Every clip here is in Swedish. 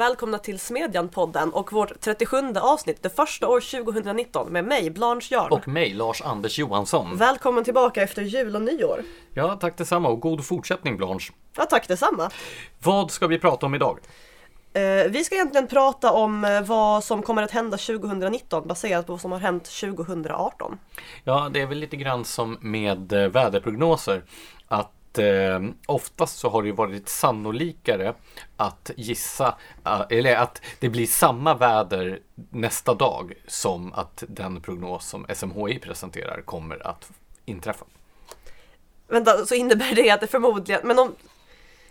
och välkomna till Smedjan-podden och vårt 37 avsnitt, det första år 2019 med mig, Blanche Jarl. Och mig, Lars-Anders Johansson. Välkommen tillbaka efter jul och nyår. Ja, tack detsamma och god fortsättning Blanche. Ja, tack detsamma. Vad ska vi prata om idag? Eh, vi ska egentligen prata om eh, vad som kommer att hända 2019 baserat på vad som har hänt 2018. Ja, det är väl lite grann som med eh, väderprognoser. Att eh, oftast så har det ju varit sannolikare att gissa, eh, eller att det blir samma väder nästa dag som att den prognos som SMHI presenterar kommer att inträffa. Vänta, så innebär det att det förmodligen, men om,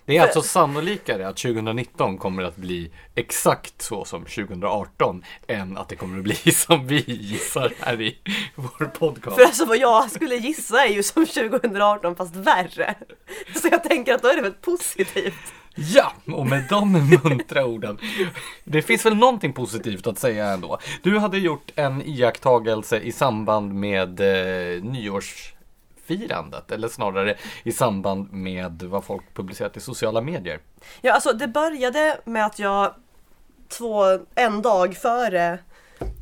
det är alltså sannolikare att 2019 kommer att bli exakt så som 2018 än att det kommer att bli som vi gissar här i vår podcast. för alltså vad jag skulle gissa är ju som 2018 fast värre. Så jag tänker att då är det väl positivt. Ja, och med de muntra orden. Det finns väl någonting positivt att säga ändå. Du hade gjort en iakttagelse i samband med eh, nyårsfirandet, eller snarare i samband med vad folk publicerat i sociala medier. Ja, alltså det började med att jag två, en dag före,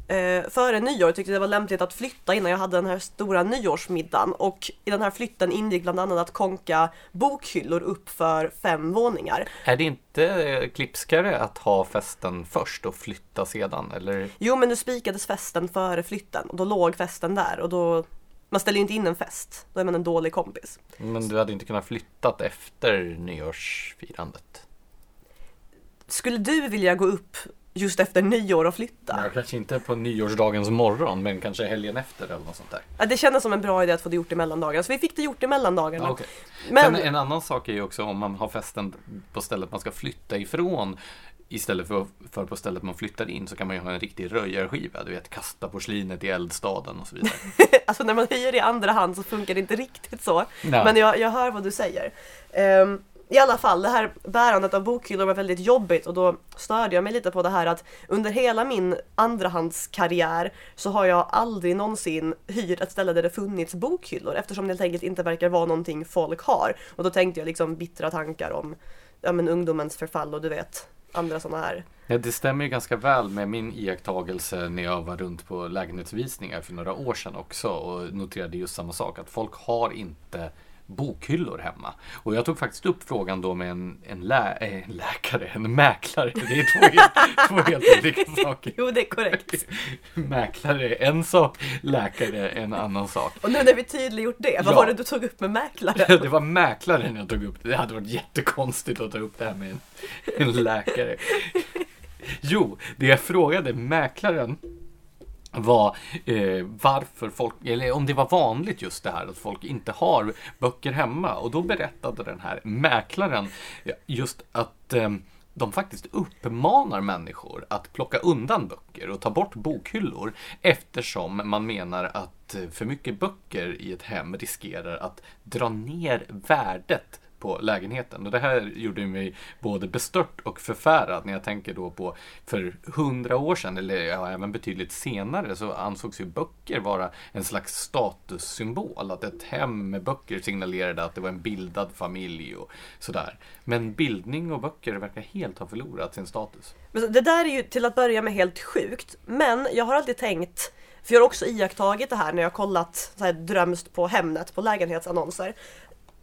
eh, före nyår tyckte det var lämpligt att flytta innan jag hade den här stora nyårsmiddagen. Och i den här flytten ingick bland annat att konka bokhyllor upp för fem våningar. Är det inte eh, klipskare att ha festen först och flytta sedan? Eller? Jo, men nu spikades festen före flytten och då låg festen där och då man ställer ju inte in en fest, då är man en dålig kompis. Men du hade inte kunnat flyttat efter nyårsfirandet? Skulle du vilja gå upp just efter nyår och flytta? Ja, kanske inte på nyårsdagens morgon, men kanske helgen efter eller något sånt där. Ja, det kändes som en bra idé att få det gjort i mellandagarna, så vi fick det gjort i mellandagarna. Ja, okej. Men Sen en annan sak är ju också om man har festen på stället man ska flytta ifrån istället för, för på stället man flyttar in så kan man ju ha en riktig röjarskiva. Du vet, kasta porslinet i eldstaden och så vidare. alltså när man hyr i andra hand så funkar det inte riktigt så. Nej. Men jag, jag hör vad du säger. Ehm, I alla fall, det här bärandet av bokhyllor var väldigt jobbigt och då störde jag mig lite på det här att under hela min andrahandskarriär så har jag aldrig någonsin hyrt ett ställe där det funnits bokhyllor eftersom det helt enkelt inte verkar vara någonting folk har. Och då tänkte jag liksom bittra tankar om ja, men ungdomens förfall och du vet andra sådana här. Ja, det stämmer ju ganska väl med min iakttagelse när jag var runt på lägenhetsvisningar för några år sedan också och noterade just samma sak att folk har inte bokhyllor hemma. Och jag tog faktiskt upp frågan då med en, en, lä eh, läkare, en mäklare. Det är två helt, två helt olika saker. Jo, det är korrekt. Mäklare är en sak, läkare är en annan sak. Och nu när vi tydliggjort det, vad Ja. var det du tog upp med mäklaren? Det var mäklaren jag tog upp. Det hade varit jättekonstigt att ta upp det här med en, en läkare. Jo, det jag frågade mäklaren var eh, varför folk, eller om det var vanligt just det här att folk inte har böcker hemma. Och då berättade den här mäklaren eh, just att eh, de faktiskt uppmanar människor att plocka undan böcker och ta bort bokhyllor eftersom man menar att eh, för mycket böcker i ett hem riskerar att dra ner värdet på lägenheten. Och det här gjorde mig både bestört och förfärad när jag tänker då på för hundra år sedan, eller ja, även betydligt senare, så ansågs ju böcker vara en slags statussymbol. Att ett hem med böcker signalerade att det var en bildad familj och sådär. Men bildning och böcker verkar helt ha förlorat sin status. Men Det där är ju till att börja med helt sjukt. Men jag har alltid tänkt, för jag har också iakttagit det här när jag kollat så här, drömst på Hemnet på lägenhetsannonser.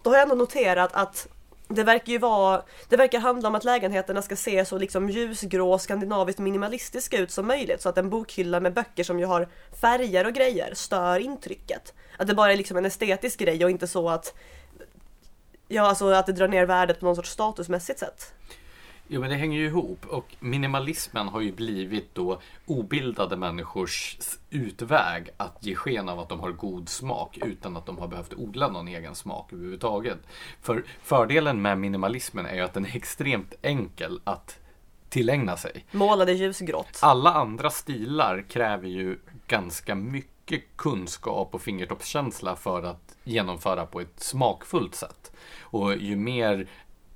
Då har jag ändå noterat att det verkar ju vara, det verkar handla om att lägenheterna ska se så liksom ljusgrå, skandinaviskt minimalistiska ut som möjligt. Så att en bokhylla med böcker som ju har färger och grejer stör intrycket. Att det bara är liksom en estetisk grej och inte så att Ja, alltså att det drar ner värdet på någon sorts statusmässigt sätt. Jo, men det hänger ju ihop. Och minimalismen har ju blivit då obildade människors utväg att ge sken av att de har god smak utan att de har behövt odla någon egen smak överhuvudtaget. För fördelen med minimalismen är ju att den är extremt enkel att tillägna sig. Målade ljusgrått. Alla andra stilar kräver ju ganska mycket kunskap och fingertoppskänsla för att genomföra på ett smakfullt sätt. Och ju mer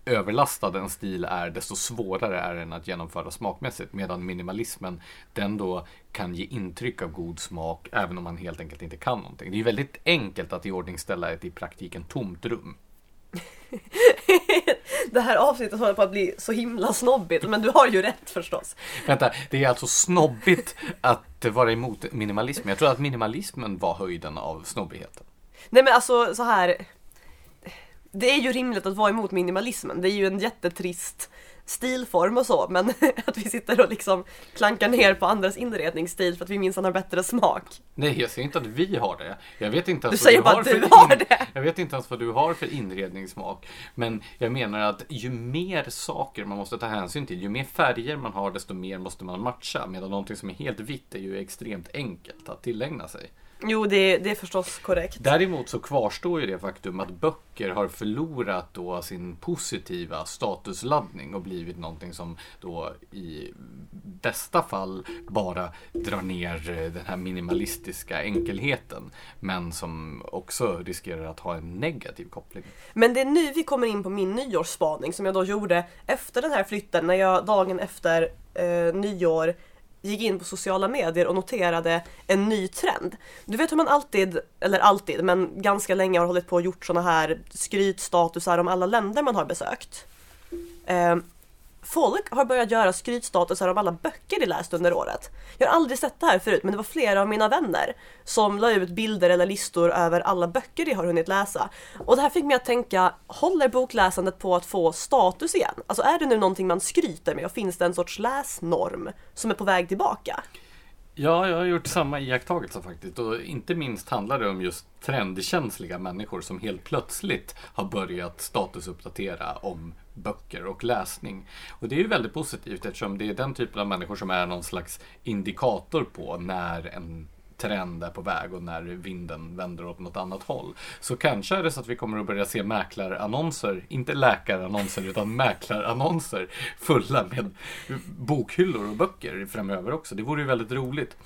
överlastad en stil är, desto svårare är den att genomföra smakmässigt. Medan minimalismen, den då kan ge intryck av god smak, även om man helt enkelt inte kan någonting. Det är väldigt enkelt att iordningställa ett i praktiken tomt rum. Det här avsnittet håller på att bli så himla snobbigt, men du har ju rätt förstås. Vänta, det är alltså snobbigt att vara emot minimalism. Jag tror att minimalismen var höjden av snobbigheten. Nej men alltså så här. Det är ju rimligt att vara emot minimalismen. Det är ju en jättetrist stilform och så, men att vi sitter och liksom klankar ner på andras inredningsstil för att vi minsann har bättre smak. Nej, jag säger inte att vi har det. Jag vet inte ens Du säger vad bara du att har du har det. Jag vet inte ens vad du har för inredningssmak. Men jag menar att ju mer saker man måste ta hänsyn till, ju mer färger man har, desto mer måste man matcha. Medan någonting som är helt vitt är ju extremt enkelt att tillägna sig. Jo, det, det är förstås korrekt. Däremot så kvarstår ju det faktum att böcker har förlorat då sin positiva statusladdning och blivit någonting som då i bästa fall bara drar ner eh, den här minimalistiska enkelheten. Men som också riskerar att ha en negativ koppling. Men det är nu vi kommer in på min nyårsspaning som jag då gjorde efter den här flytten när jag dagen efter eh, nyår gick in på sociala medier och noterade en ny trend. Du vet hur man alltid, eller alltid, men ganska länge har hållit på och gjort såna här skrytstatusar om alla länder man har besökt. Ehm, Folk har börjat göra skrytstatusar om alla böcker de läst under året. Jag har aldrig sett det här förut, men det var flera av mina vänner som la ut bilder eller listor över alla böcker de har hunnit läsa. Och det här fick mig att tänka, håller bokläsandet på att få status igen? Alltså är det nu någonting man skryter med och finns det en sorts läsnorm som är på väg tillbaka? Ja, jag har gjort samma iakttagelse faktiskt. Och inte minst handlar det om just trendkänsliga människor som helt plötsligt har börjat statusuppdatera om böcker och läsning. Och det är ju väldigt positivt eftersom det är den typen av människor som är någon slags indikator på när en trend är på väg och när vinden vänder åt något annat håll. Så kanske är det så att vi kommer att börja se mäklarannonser, inte läkarannonser utan mäklarannonser fulla med bokhyllor och böcker framöver också. Det vore ju väldigt roligt.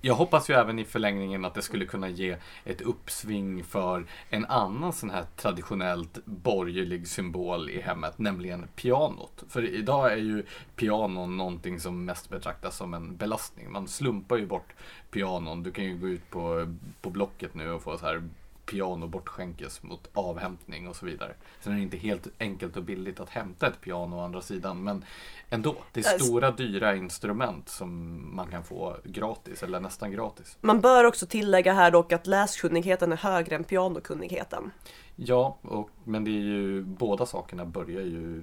Jag hoppas ju även i förlängningen att det skulle kunna ge ett uppsving för en annan sån här traditionellt borgerlig symbol i hemmet, nämligen pianot. För idag är ju pianon någonting som mest betraktas som en belastning. Man slumpar ju bort pianon. Du kan ju gå ut på, på Blocket nu och få så här piano bortskänkes mot avhämtning och så vidare. Sen är det inte helt enkelt och billigt att hämta ett piano å andra sidan, men ändå. Det är Alltså- stora dyra instrument som man kan få gratis eller nästan gratis. Man bör också tillägga här dock att läskunnigheten är högre än pianokunnigheten. Ja, och, men det är ju båda sakerna börjar ju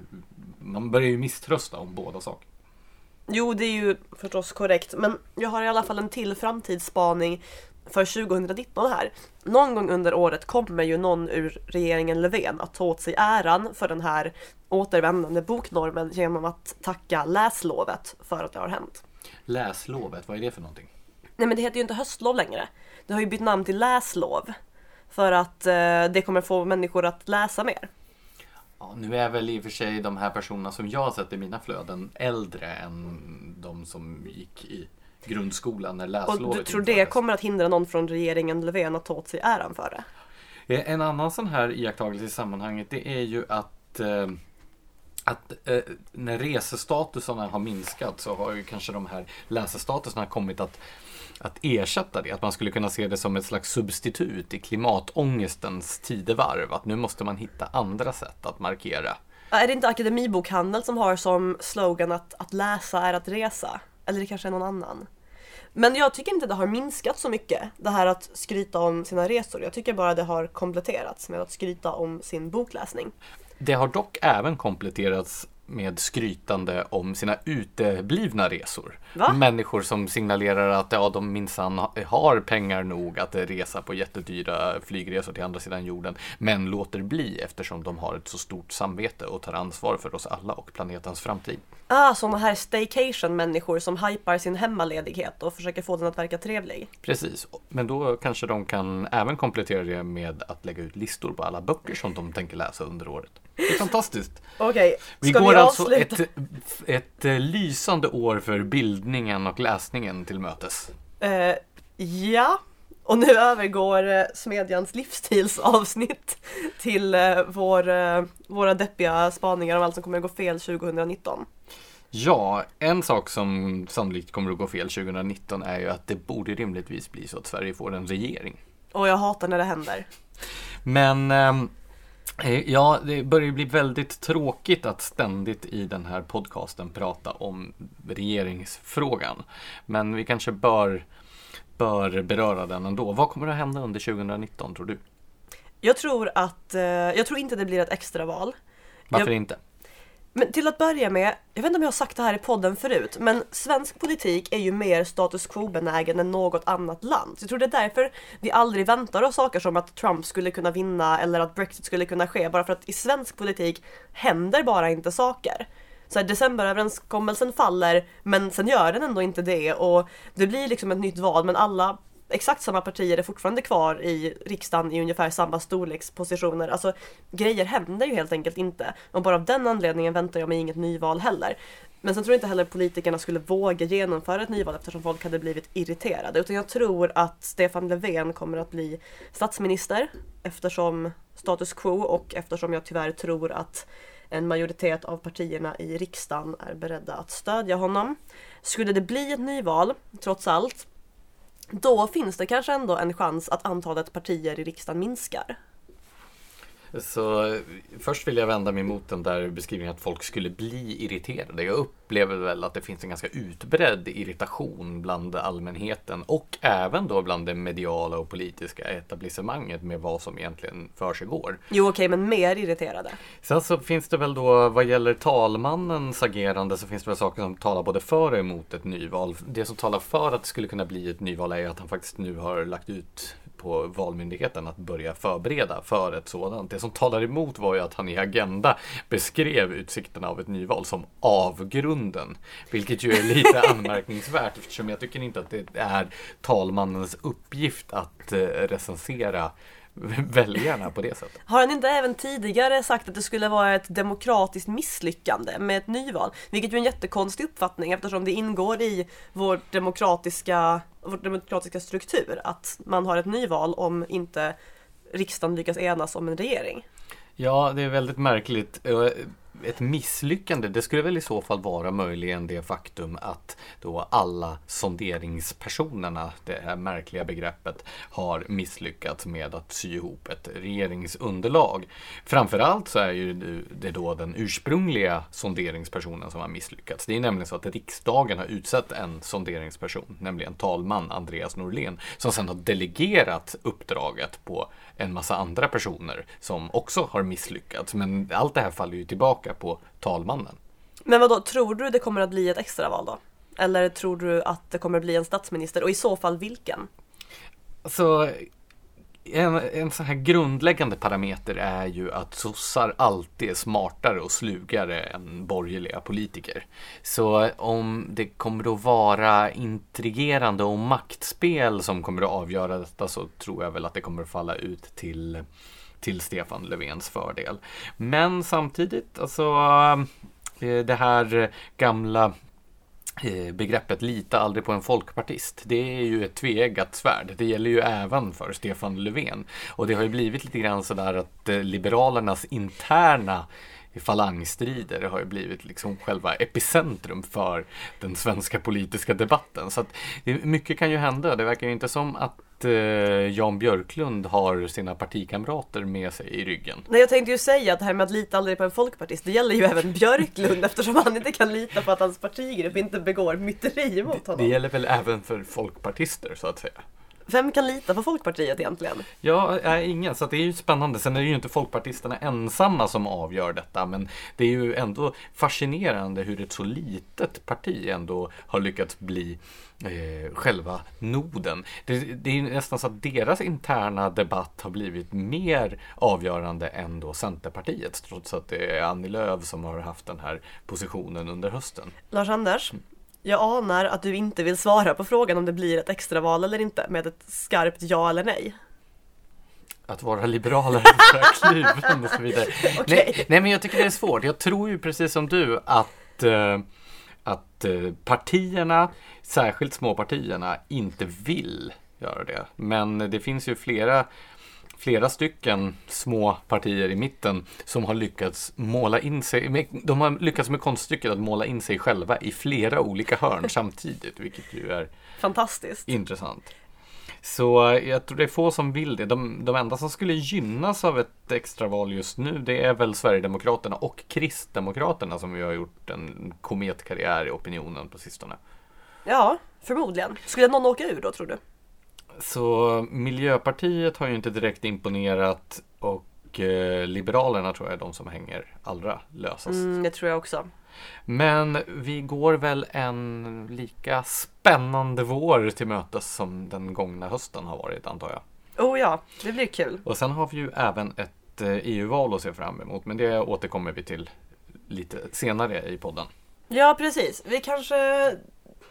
man börjar ju misströsta om båda saker. Jo, det är ju förstås korrekt, men jag har i alla fall en till framtidsspaning för 2019 här. Någon gång under året kommer ju någon ur regeringen Löfven att ta åt sig äran för den här återvändande boknormen genom att tacka läslovet för att det har hänt. Läslovet, vad är det för någonting? Nej men det heter ju inte höstlov längre. Det har ju bytt namn till läslov. För att eh, det kommer få människor att läsa mer. Ja, nu är väl i och för sig de här personerna som jag har sett i mina flöden äldre än de som gick i grundskolan när läslovet Och du tror det infördes. kommer att hindra någon från regeringen Löfven att ta åt sig äran för det? Eh, En annan sån här iakttagelse i sammanhanget det är ju att eh, att eh, när resestatusarna har minskat så har ju kanske de här läsestatusarna kommit att, att ersätta det. Att man skulle kunna se det som ett slags substitut i klimatångestens tidevarv. Att nu måste man hitta andra sätt att markera. Är det inte Akademibokhandel som har som slogan att, att läsa är att resa? Eller det kanske är någon annan? Men jag tycker inte det har minskat så mycket, det här att skryta om sina resor. Jag tycker bara det har kompletterats med att skryta om sin bokläsning. Det har dock även kompletterats med skrytande om sina uteblivna resor. Va? Människor som signalerar att ja, de minsann har pengar nog att resa på jättedyra flygresor till andra sidan jorden, men låter bli eftersom de har ett så stort samvete och tar ansvar för oss alla och planetens framtid. Ah, såna här staycation-människor som hypar sin hemmaledighet och försöker få den att verka trevlig. Precis, men då kanske de kan även komplettera det med att lägga ut listor på alla böcker som de tänker läsa under året. Det är fantastiskt. Okej, Vi ska går vi alltså avsluta? ett, ett eh, lysande år för bildningen och läsningen till mötes. Eh, ja, och nu övergår eh, Smedjans livsstilsavsnitt till eh, vår, våra deppiga spaningar om allt som kommer att gå fel 2019. Ja, en sak som sannolikt kommer att gå fel 2019 är ju att det borde rimligtvis bli så att Sverige får en regering. Och jag hatar när det händer. Men ehm, Eh, Ja, det börjar ju bli väldigt tråkigt att ständigt i den här podcasten prata om regeringsfrågan. Men vi kanske bör, bör beröra den ändå. Vad kommer att hända under 2019 tror du? Jag tror att, eh, jag tror inte det blir ett extraval. Varför Jag- inte? Men till att börja med, jag vet inte om jag har sagt det här i podden förut, men svensk politik är ju mer status quo-benägen än något annat land. Så jag tror det är därför vi aldrig väntar oss saker som att Trump skulle kunna vinna eller att Brexit skulle kunna ske, bara för att i svensk politik händer bara inte saker. Så här, decemberöverenskommelsen faller, men sen gör den ändå inte det och det blir liksom ett nytt val, men alla exakt samma partier är fortfarande kvar i riksdagen i ungefär samma storlekspositioner. Alltså grejer händer ju helt enkelt inte. Och bara av den anledningen väntar jag mig inget nyval heller. Men sen tror jag inte heller politikerna skulle våga genomföra ett nyval eftersom folk hade blivit irriterade. Utan jag tror att Stefan Löfven kommer att bli statsminister eftersom status quo och eftersom jag tyvärr tror att en majoritet av partierna i riksdagen är beredda att stödja honom. Skulle det bli ett nyval, trots allt, då finns det kanske ändå en chans att antalet partier i riksdagen minskar. Så eh, först vill jag vända mig mot den där beskrivningen att folk skulle bli irriterade. Jag upplever väl att det finns en ganska utbredd irritation bland allmänheten och även då bland det mediala och politiska etablissemanget med vad som egentligen försiggår. Jo okej, men mer irriterade. Sen så finns det väl då vad gäller talmannens agerande så finns det väl saker som talar både för och emot ett nyval. Det som talar för att det skulle kunna bli ett nyval är att han faktiskt nu har lagt ut på Valmyndigheten att börja förbereda för ett sådant. Det som talar emot var ju att han i Agenda beskrev utsikterna av ett nyval som avgrunden. Vilket ju är lite anmärkningsvärt eftersom jag tycker inte att det är talmannens uppgift att eh, recensera väljarna på det sättet. Har han inte även tidigare sagt att det skulle vara ett demokratiskt misslyckande med ett nyval? Vilket ju är en jättekonstig uppfattning eftersom det ingår i vår demokratiska, vår demokratiska struktur att man har ett nyval om inte riksdagen lyckas enas om en regering. Ja, det är väldigt märkligt. Ett misslyckande, det skulle väl i så fall vara möjligen det faktum att då alla sonderingspersonerna, det här märkliga begreppet, har misslyckats med att sy ihop ett regeringsunderlag. Framförallt så är ju det då den ursprungliga sonderingspersonen som har misslyckats. Det är nämligen så att riksdagen har utsett en sonderingsperson, nämligen talman Andreas Norlén, som sedan har delegerat uppdraget på en massa andra personer som också har misslyckats. Men allt det här faller ju tillbaka på talmannen. Men vad då tror du det kommer att bli ett extraval då? Eller tror du att det kommer att bli en statsminister och i så fall vilken? Så en, en sån här grundläggande parameter är ju att sossar alltid är smartare och slugare än borgerliga politiker. Så om det kommer att vara intrigerande och maktspel som kommer att avgöra detta så tror jag väl att det kommer att falla ut till, till Stefan Löfvens fördel. Men samtidigt, alltså eh, det här gamla eh, begreppet lita aldrig på en folkpartist. Det är ju ett tveeggat svärd. Det gäller ju även för Stefan Löfven. Och det har ju blivit lite grann sådär att eh, Liberalernas interna falangstrider har ju blivit liksom själva epicentrum för den svenska politiska debatten. Så att mycket kan ju hända. Det verkar ju inte som att eh, Jan Björklund har sina partikamrater med sig i ryggen. Nej jag tänkte ju säga att det här med att lita aldrig på en folkpartist, det gäller ju även Björklund eftersom han inte kan lita på att hans partigrupp inte begår myteri mot Det honom. gäller väl även för folkpartister så att säga. Vem kan lita på Folkpartiet egentligen? Ja, äh, ingen. Så det är ju spännande. Sen är det ju inte folkpartisterna ensamma som avgör detta. Men det är ju ändå fascinerande hur ett så litet parti ändå har lyckats bli eh, själva noden. Det, det är nästan så att deras interna debatt har blivit mer avgörande än då Centerpartiets. Trots att det är Annie Lööf som har haft den här positionen under hösten. Lars-Anders, jag anar att du inte vill svara på frågan om det blir ett extraval eller inte med ett skarpt ja eller nej. Att vara liberal är att kluven och så vidare. Okej. nej, nej, men jag tycker det är svårt. Jag tror ju precis som du att, eh, att eh, partierna, särskilt småpartierna, inte vill göra det. Men det finns ju flera flera stycken små partier i mitten som har lyckats måla in sig, de har lyckats med konststycket att måla in sig själva i flera olika hörn samtidigt, vilket ju är Fantastiskt. intressant. Så jag tror det är få som vill det. De, de enda som skulle gynnas av ett extraval just nu det är väl Sverigedemokraterna och Kristdemokraterna som ju har gjort en kometkarriär i opinionen på sistone. Ja, förmodligen. Skulle någon åka ur då tror du? Så Miljöpartiet har ju inte direkt imponerat och eh, Liberalerna tror jag är de som hänger allra lösast. Mm, det tror jag också. Men vi går väl en lika spännande vår till mötes som den gångna hösten har varit antar jag. Oh ja, det blir kul. Och sen har vi ju även ett eh, EU-val att se fram emot, men det återkommer vi till lite senare i podden. Ja, precis. Vi kanske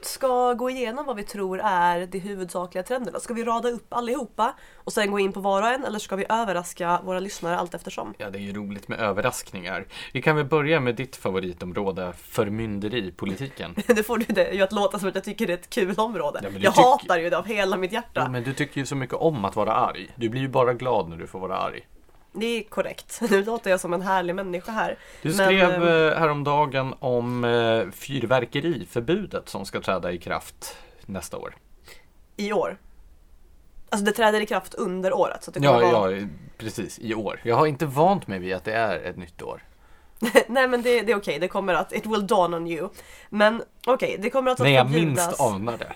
ska gå igenom vad vi tror är de huvudsakliga trenderna. Ska vi rada upp allihopa och sen gå in på var och en eller ska vi överraska våra lyssnare allt eftersom? Ja, det är ju roligt med överraskningar. Vi kan väl börja med ditt favoritområde, förmynderipolitiken. det får du det ju att låta som att jag tycker det är ett kul område. Ja, jag hatar ju det av hela mitt hjärta. Ja, men du tycker ju så mycket om att vara arg. Du blir ju bara glad när du får vara arg. Det är korrekt. Nu låter jag som en härlig människa här. Du Men, skrev eh, häromdagen om eh, fyrverkeriförbudet som ska träda i kraft nästa år. I år. Alltså det träder i kraft under året. Så att det Ja, vara... ja, precis. I år. Jag har inte vant mig vid att det är ett nytt år. Nej men det, det är okej, det kommer att, it will dawn on you. Men okej, det kommer alltså När jag att förbjudas. minst anar det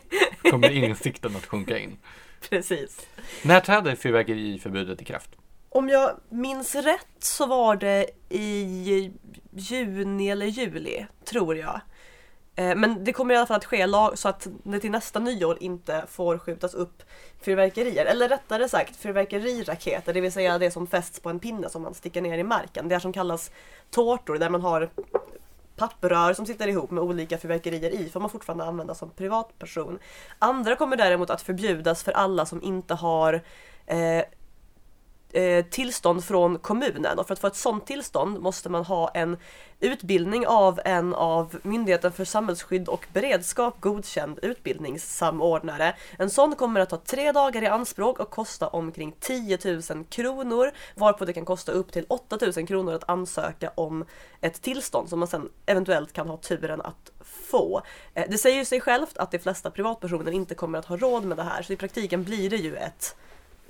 kommer insikten att sjunka in. Precis. När träder fyrverkeriförbudet i kraft? Om jag minns rätt så var det i juni eller juli, tror jag. Eh, men det kommer i alla fall att ske lag så att det till nästa nyår inte får skjutas upp fyrverkerier. Eller rättare sagt fyrverkeriraketer, det vill säga det som fästs på en pinne som man sticker ner i marken. Det som kallas tårtor där man har papprör som sitter ihop med olika fyrverkerier i får man fortfarande använda som privatperson. Andra kommer däremot att förbjudas för alla som inte har eh, Eh, tillstånd från kommunen och för att få ett sådant tillstånd måste man ha en utbildning av en av Myndigheten för samhällsskydd och beredskap godkänd utbildningssamordnare. En sån kommer att ta tre dagar i anspråk och kosta omkring 10 000 kronor varpå det kan kosta upp till 8 000 kronor att ansöka om ett tillstånd som man sen eventuellt kan ha turen att få. Eh, det säger sig självt att de flesta privatpersoner inte kommer att ha råd med det här så i praktiken blir det ju ett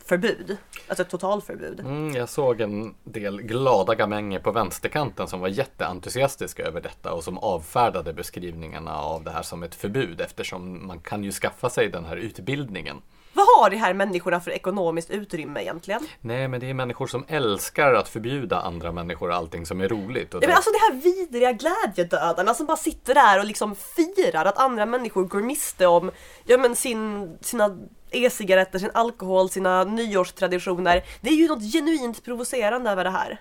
förbud. Alltså ett totalförbud. Mm, jag såg en del glada gamänger på vänsterkanten som var jätteentusiastiska över detta och som avfärdade beskrivningarna av det här som ett förbud eftersom man kan ju skaffa sig den här utbildningen. Vad har de här människorna för ekonomiskt utrymme egentligen? Nej, men det är människor som älskar att förbjuda andra människor allting som är roligt. Och Ja, det- men alltså det här vidriga glädjedödarna som bara sitter där och liksom firar att andra människor går miste om ja, men sin, sina e-cigaretter, sin alkohol, sina nyårstraditioner. Det är ju något genuint provocerande över det här.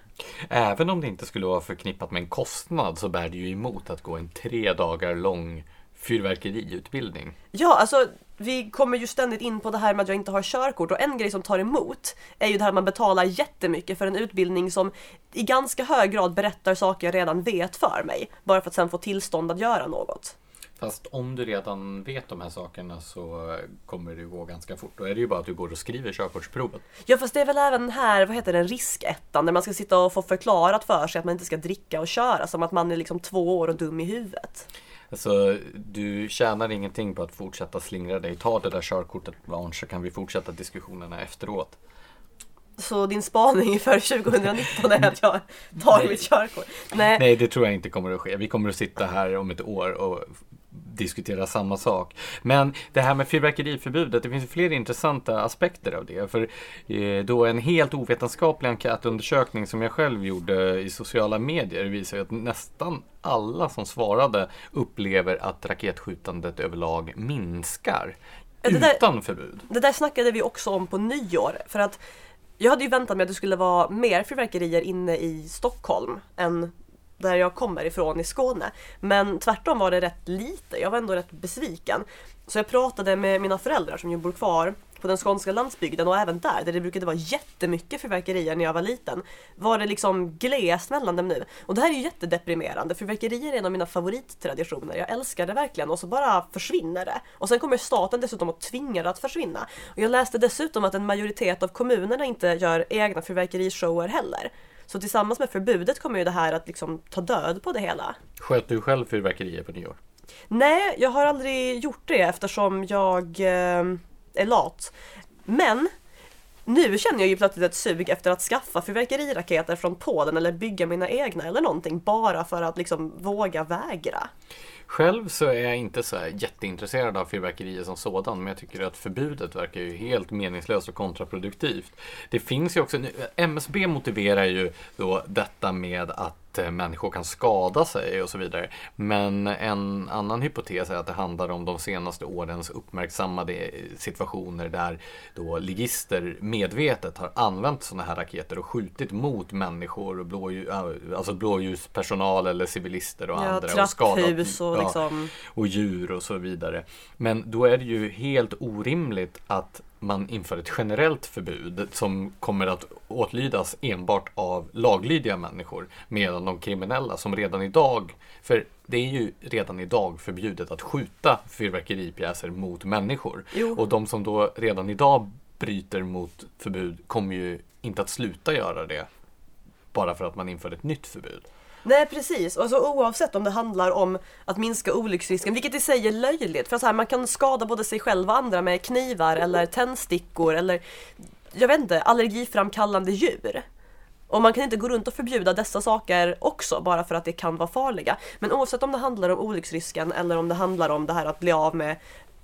Även om det inte skulle vara förknippat med en kostnad så bär det ju emot att gå en tre dagar lång fyrverkeriutbildning. Ja, alltså vi kommer ju ständigt in på det här med att jag inte har körkort och en grej som tar emot är ju det här att man betalar jättemycket för en utbildning som i ganska hög grad berättar saker jag redan vet för mig. Bara för att sen få tillstånd att göra något. Fast om du redan vet de här sakerna så kommer det gå ganska fort. Då är det ju bara att du går och skriver körkortsprovet. Ja fast det är väl även här, vad heter det, riskettan där man ska sitta och få förklarat för sig att man inte ska dricka och köra som att man är liksom två år och dum i huvudet. Alltså, du tjänar ingenting på att fortsätta slingra dig. Ta det där körkortet barn så kan vi fortsätta diskussionerna efteråt. Så din spaning inför 2019 är att jag tar mitt körkort? Nej. Nej, det tror jag inte kommer att ske. Vi kommer att sitta här om ett år och diskutera samma sak. Men det här med fyrverkeriförbudet, det finns ju fler intressanta aspekter av det. För eh, då en helt ovetenskaplig enkätundersökning som jag själv gjorde i sociala medier visar att nästan alla som svarade upplever att raketskjutandet överlag minskar. Det där- Utan förbud. Det där snackade vi också om på nyår för att jag hade ju väntat mig att det skulle vara mer fyrverkerier inne i Stockholm än där jag kommer ifrån i Skåne. Men tvärtom var det rätt lite, jag var ändå rätt besviken. Så jag pratade med mina föräldrar som ju bor kvar på den skånska landsbygden och även där, där det brukade vara jättemycket fyrverkerier när jag var liten, var det liksom glest mellan dem nu. Och det här är ju jättedeprimerande, fyrverkerier är en av mina favorittraditioner, jag älskar det verkligen och så bara försvinner det. Och sen kommer staten dessutom att tvinga det att försvinna. Och jag läste dessutom att en majoritet av kommunerna inte gör egna fyrverkerishower heller. Så tillsammans med förbudet kommer ju det här att liksom ta död på det hela. Sköt du själv fyrverkerier på nyår? Nej, jag har aldrig gjort det eftersom jag... Eh, är lat. Men nu känner jag ju plötsligt ett sug efter att skaffa fyrverkeriraketer från Polen eller bygga mina egna eller någonting bara för att liksom våga vägra. Själv så är jag inte så jätteintresserad av fyrverkerier som sådan, men jag tycker att förbudet verkar ju helt meningslöst och kontraproduktivt. Det finns ju också, MSB motiverar ju då detta med att Eh, människor kan skada sig och så vidare. Men en annan hypotes är att det handlar om de senaste årens uppmärksammade situationer där då ligister medvetet har använt sådana här raketer och skjutit mot människor, och blåljus, alltså blåljuspersonal eller civilister och ja, andra. Och skadat, och, liksom... och djur och så vidare. Men då är det ju helt orimligt att man inför ett generellt förbud som kommer att åtlydas enbart av laglydiga människor. Medan de kriminella som redan idag, för det är ju redan idag förbjudet att skjuta fyrverkeripjäser mot människor. Jo. Och de som då redan idag bryter mot förbud kommer ju inte att sluta göra det bara för att man inför ett nytt förbud. Nej precis, alltså, oavsett om det handlar om att minska olycksrisken, vilket i sig är löjligt. För så här, man kan skada både sig själv och andra med knivar eller tändstickor eller jag vet inte, allergiframkallande djur. Och man kan inte gå runt och förbjuda dessa saker också bara för att det kan vara farliga. Men oavsett om det handlar om olycksrisken eller om det handlar om det här att bli av med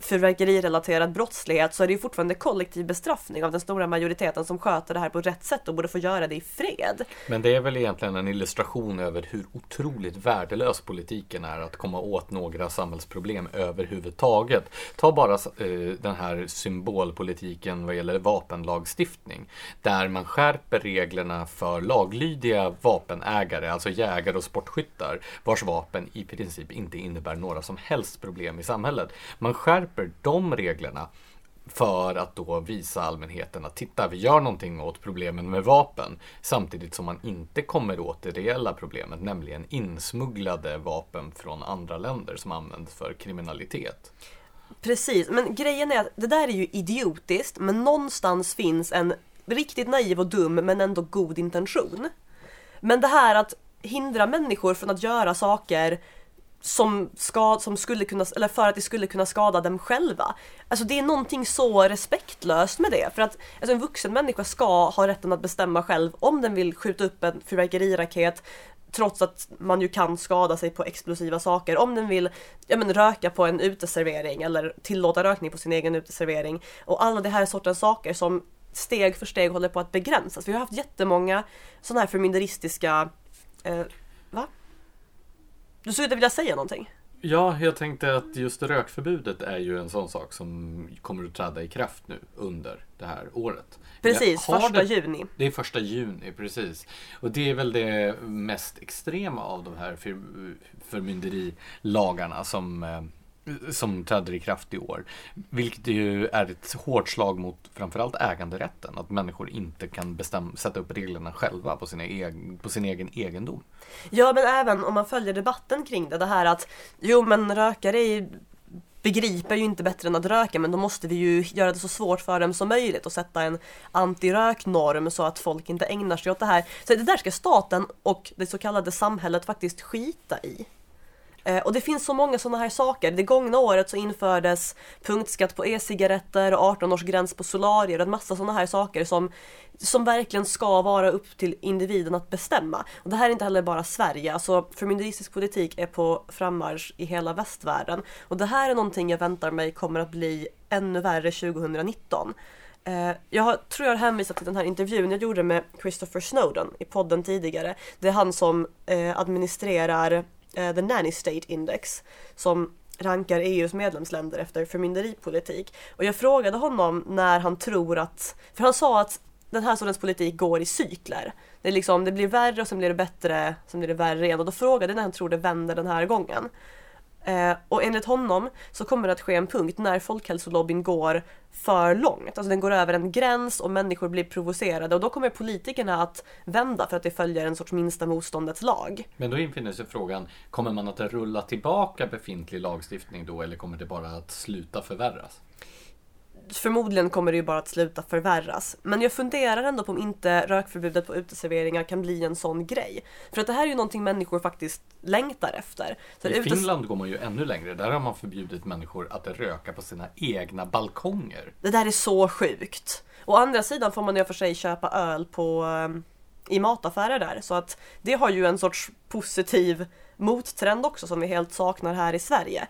fyrverkerirelaterad brottslighet så är det ju fortfarande kollektiv bestraffning av den stora majoriteten som sköter det här på rätt sätt och borde få göra det i fred. Men det är väl egentligen en illustration över hur otroligt värdelös politiken är att komma åt några samhällsproblem överhuvudtaget. Ta bara eh, den här symbolpolitiken vad gäller vapenlagstiftning där man skärper reglerna för laglydiga vapenägare, alltså jägare och sportskyttar vars vapen i princip inte innebär några som helst problem i samhället. Man skärper skärper de reglerna för att då visa allmänheten att titta, vi gör någonting åt problemen med vapen samtidigt som man inte kommer åt det reella problemet, nämligen insmugglade vapen från andra länder som används för kriminalitet. Precis, men grejen är att det där är ju idiotiskt, men någonstans finns en riktigt naiv och dum men ändå god intention. Men det här att hindra människor från att göra saker som, ska, som skulle kunna, eller för att det skulle kunna skada dem själva. Alltså det är någonting så respektlöst med det. För att alltså en vuxen människa ska ha rätten att bestämma själv om den vill skjuta upp en fyrverkeriraket trots att man ju kan skada sig på explosiva saker. Om den vill ja, men, röka på en uteservering eller tillåta rökning på sin egen uteservering. Och alla de här sortens saker som steg för steg håller på att begränsas. Vi har haft jättemånga sådana här förmynderistiska eh, va? Du såg ut att vilja säga någonting. Ja, jag tänkte att just rökförbudet är ju en sån sak som kommer att träda i kraft nu under det här året. Precis, första det, juni. Det är första juni, precis. Och det är väl det mest extrema av de här för, förmynderilagarna som eh, som träder i kraft i år. Vilket ju är ett hårt slag mot framförallt äganderätten. Att människor inte kan bestäm, sätta upp reglerna själva på, sina egen, på sin egen egendom. Ja men även om man följer debatten kring det, det här att jo men rökare är begriper ju inte bättre än att röka men då måste vi ju göra det så svårt för dem som möjligt och sätta en antiröknorm så att folk inte ägnar sig åt det här. Så det där ska staten och det så kallade samhället faktiskt skita i. Eh, och det finns så många sådana här saker. Det gångna året så infördes punktskatt på e-cigaretter och 18-årsgräns på solarier och en massa sådana här saker som, som verkligen ska vara upp till individen att bestämma. Och det här är inte heller bara Sverige, alltså förmynderistisk politik är på frammarsch i hela västvärlden. Och det här är någonting jag väntar mig kommer att bli ännu värre 2019. Eh, jag tror jag har hänvisat till den här intervjun jag gjorde med Christopher Snowden i podden tidigare. Det är han som eh, administrerar eh, The Nanny State Index som rankar EUs medlemsländer efter förmynderipolitik. Och jag frågade honom när han tror att, för han sa att den här sortens politik går i cykler. Det, är liksom, det blir värre och sen blir det bättre, sen blir det värre igen. Och då frågade jag när han tror det vänder den här gången. Eh, och enligt honom så kommer det att ske en punkt när folkhälsolobbyn går för långt. Alltså den går över en gräns och människor blir provocerade och då kommer politikerna att vända för att det följer en sorts minsta motståndets lag. Men då infinner sig frågan, kommer man att rulla tillbaka befintlig lagstiftning då eller kommer det bara att sluta förvärras? Förmodligen kommer det ju bara att sluta förvärras. Men jag funderar ändå på om inte rökförbudet på uteserveringar kan bli en sån grej. För att det här är ju någonting människor faktiskt längtar efter. Så I utes- Finland går man ju ännu längre. Där har man förbjudit människor att röka på sina egna balkonger. Det där är så sjukt. Å andra sidan får man och för sig köpa öl på, ehm, i mataffärer där. Så att det har ju en sorts positiv mottrend också som vi helt saknar här i Sverige.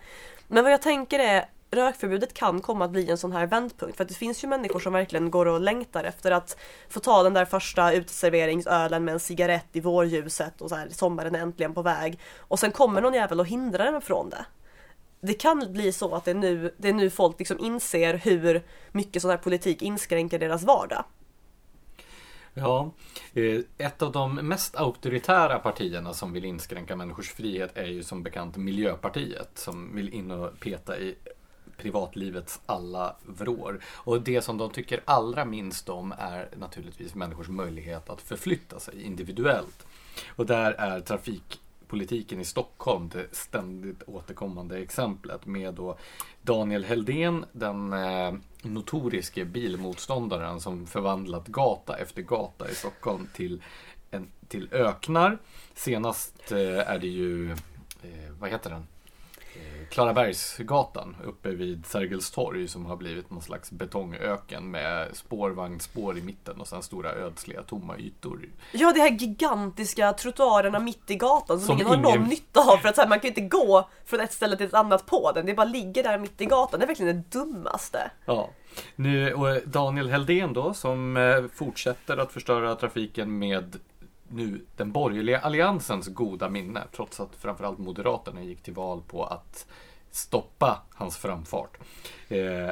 Men vad jag tänker är Rökförbudet kan komma att bli en sån här vändpunkt. För att det finns ju människor som verkligen går och längtar efter att få ta den där första uteserveringsölen med en cigarett i vårljuset och så här sommaren är äntligen på väg. Och sen kommer någon jävel och hindrar dem från det. Det kan bli så att det är nu, det är nu folk liksom inser hur mycket sån här politik inskränker deras vardag. Ja, eh, ett av de mest auktoritära partierna som vill inskränka människors frihet är ju som bekant Miljöpartiet som vill in och peta i privatlivets alla vrår. Och det som de tycker allra minst om är naturligtvis människors möjlighet att förflytta sig individuellt. Och där är trafikpolitiken i Stockholm det ständigt återkommande exemplet med då Daniel Heldén, den eh, notoriske bilmotståndaren som förvandlat gata efter gata i Stockholm till, en, till öknar. Senast eh, är det ju, eh, vad heter den? Klarabergsgatan uppe vid Sergels torg som har blivit någon slags betongöken med spårvagnsspår i mitten och sen stora ödsliga tomma ytor. Ja, de här gigantiska trottoarerna mitt i gatan som, Som ingen har någon ingen- nytta av för att här, man kan ju inte gå från ett ställe till ett annat på den. Det bara ligger där mitt i gatan. Det är verkligen det dummaste. Ja. Nu, och Daniel Heldén då som eh, fortsätter att förstöra trafiken med nu den borgerliga alliansens goda minne trots att framförallt Moderaterna gick till val på att stoppa hans framfart. Eh,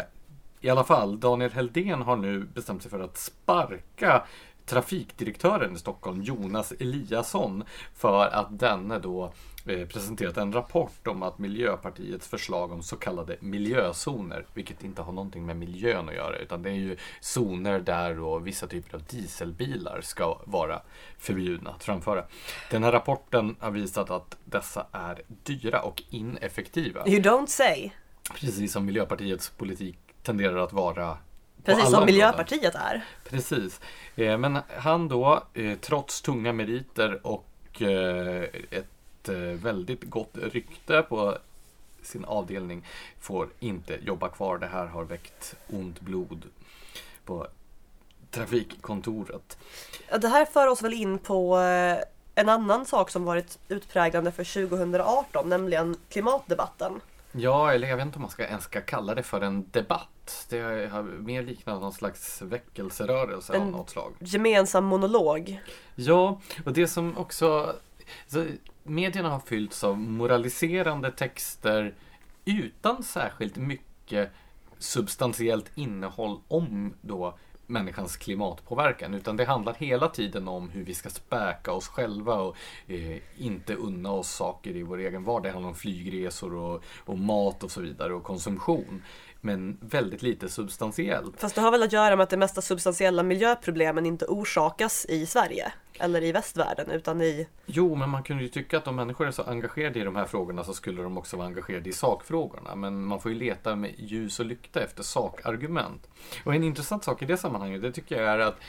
I alla fall, Daniel Heldén har nu bestämt sig för att sparka trafikdirektören i Stockholm, Jonas Eliasson, för att denne då presenterat en rapport om att Miljöpartiets förslag om så kallade miljözoner, vilket inte har någonting med miljön att göra, utan det är ju zoner där då vissa typer av dieselbilar ska vara förbjudna att framföra. Den här rapporten har visat att dessa är dyra och ineffektiva. You don't say. Precis som Miljöpartiets politik tenderar att vara Precis som områden. Miljöpartiet är. Precis. Eh, Men han då, eh, trots tunga meriter och eh, ett eh, väldigt gott rykte på sin avdelning, får inte jobba kvar. Det här har väckt ont blod på trafikkontoret. Det här för oss väl in på eh, en annan sak som varit utpräglande för 2018, nämligen klimatdebatten. Ja, eller jag vet inte om man ska, ens ska kalla det för en debatt. Det har mer liknat någon slags väckelserörelse av En- något slag. Gemensam monolog. Ja, och det som också... Så medierna har fyllts av moraliserande texter utan särskilt mycket substantiellt innehåll om då människans klimatpåverkan. Utan det handlar hela tiden om hur vi ska späka oss själva och eh, inte unna oss saker i vår egen vardag. Det handlar om flygresor och, och mat och så vidare och konsumtion. Men väldigt lite substantiellt. Fast det har väl att göra med att de mesta substantiella miljöproblemen inte orsakas i Sverige eller i västvärlden utan i... Jo, men man kunde ju tycka att om människor är så engagerade i de här frågorna så skulle de också vara engagerade i sakfrågorna. Men man får ju leta med ljus och lykta efter sakargument. Och en intressant sak i det sammanhanget, det tycker jag är att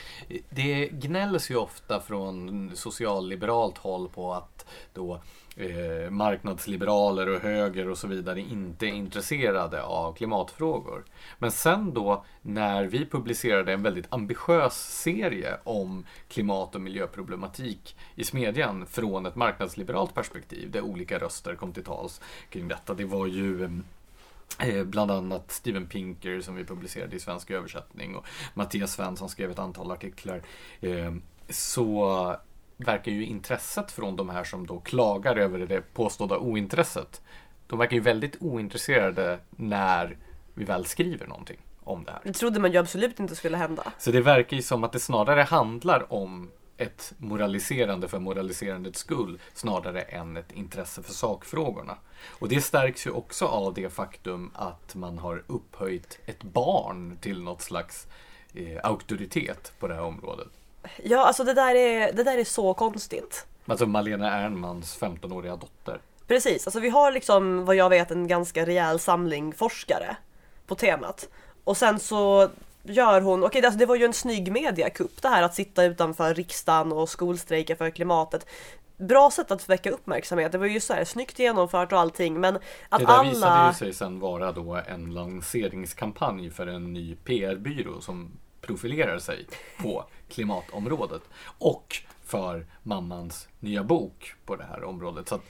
det gnälls ju ofta från socialliberalt håll på att då eh, marknadsliberaler och höger och så vidare inte är intresserade av klimatfrågor. Men sen då när vi publicerade en väldigt ambitiös serie om klimat och miljöproblematik i Smedjan från ett marknadsliberalt perspektiv där olika röster kom till tals kring detta. Det var ju eh, eh, Bland annat Steven Pinker som vi publicerade i svensk översättning och Mattias Svensson skrev ett antal artiklar. Eh, så verkar ju intresset från de här som då klagar över det påstådda ointresset. De verkar ju väldigt ointresserade när vi väl skriver någonting om det här. Det trodde man ju absolut inte skulle hända. Så det verkar ju som att det snarare handlar om ett moraliserande för moraliserandets skull snarare än ett intresse för sakfrågorna. Och det stärks ju också av det faktum att man har upphöjt ett barn till något slags eh, auktoritet på det här området. Ja, alltså det där är, det där är så konstigt. Alltså Malena Ernmans 15-åriga dotter. Precis, alltså vi har liksom vad jag vet en ganska rejäl samling forskare på temat. Och sen så gör hon, okej alltså det var ju en snygg mediakupp det här att sitta utanför riksdagen och skolstrejka för klimatet. Bra sätt att väcka uppmärksamhet, det var ju så här snyggt genomfört och allting men att det där alla... visade ju sig sen vara då en lanseringskampanj för en ny PR-byrå som profilerar sig på klimatområdet. Och för mammans nya bok på det här området. Så att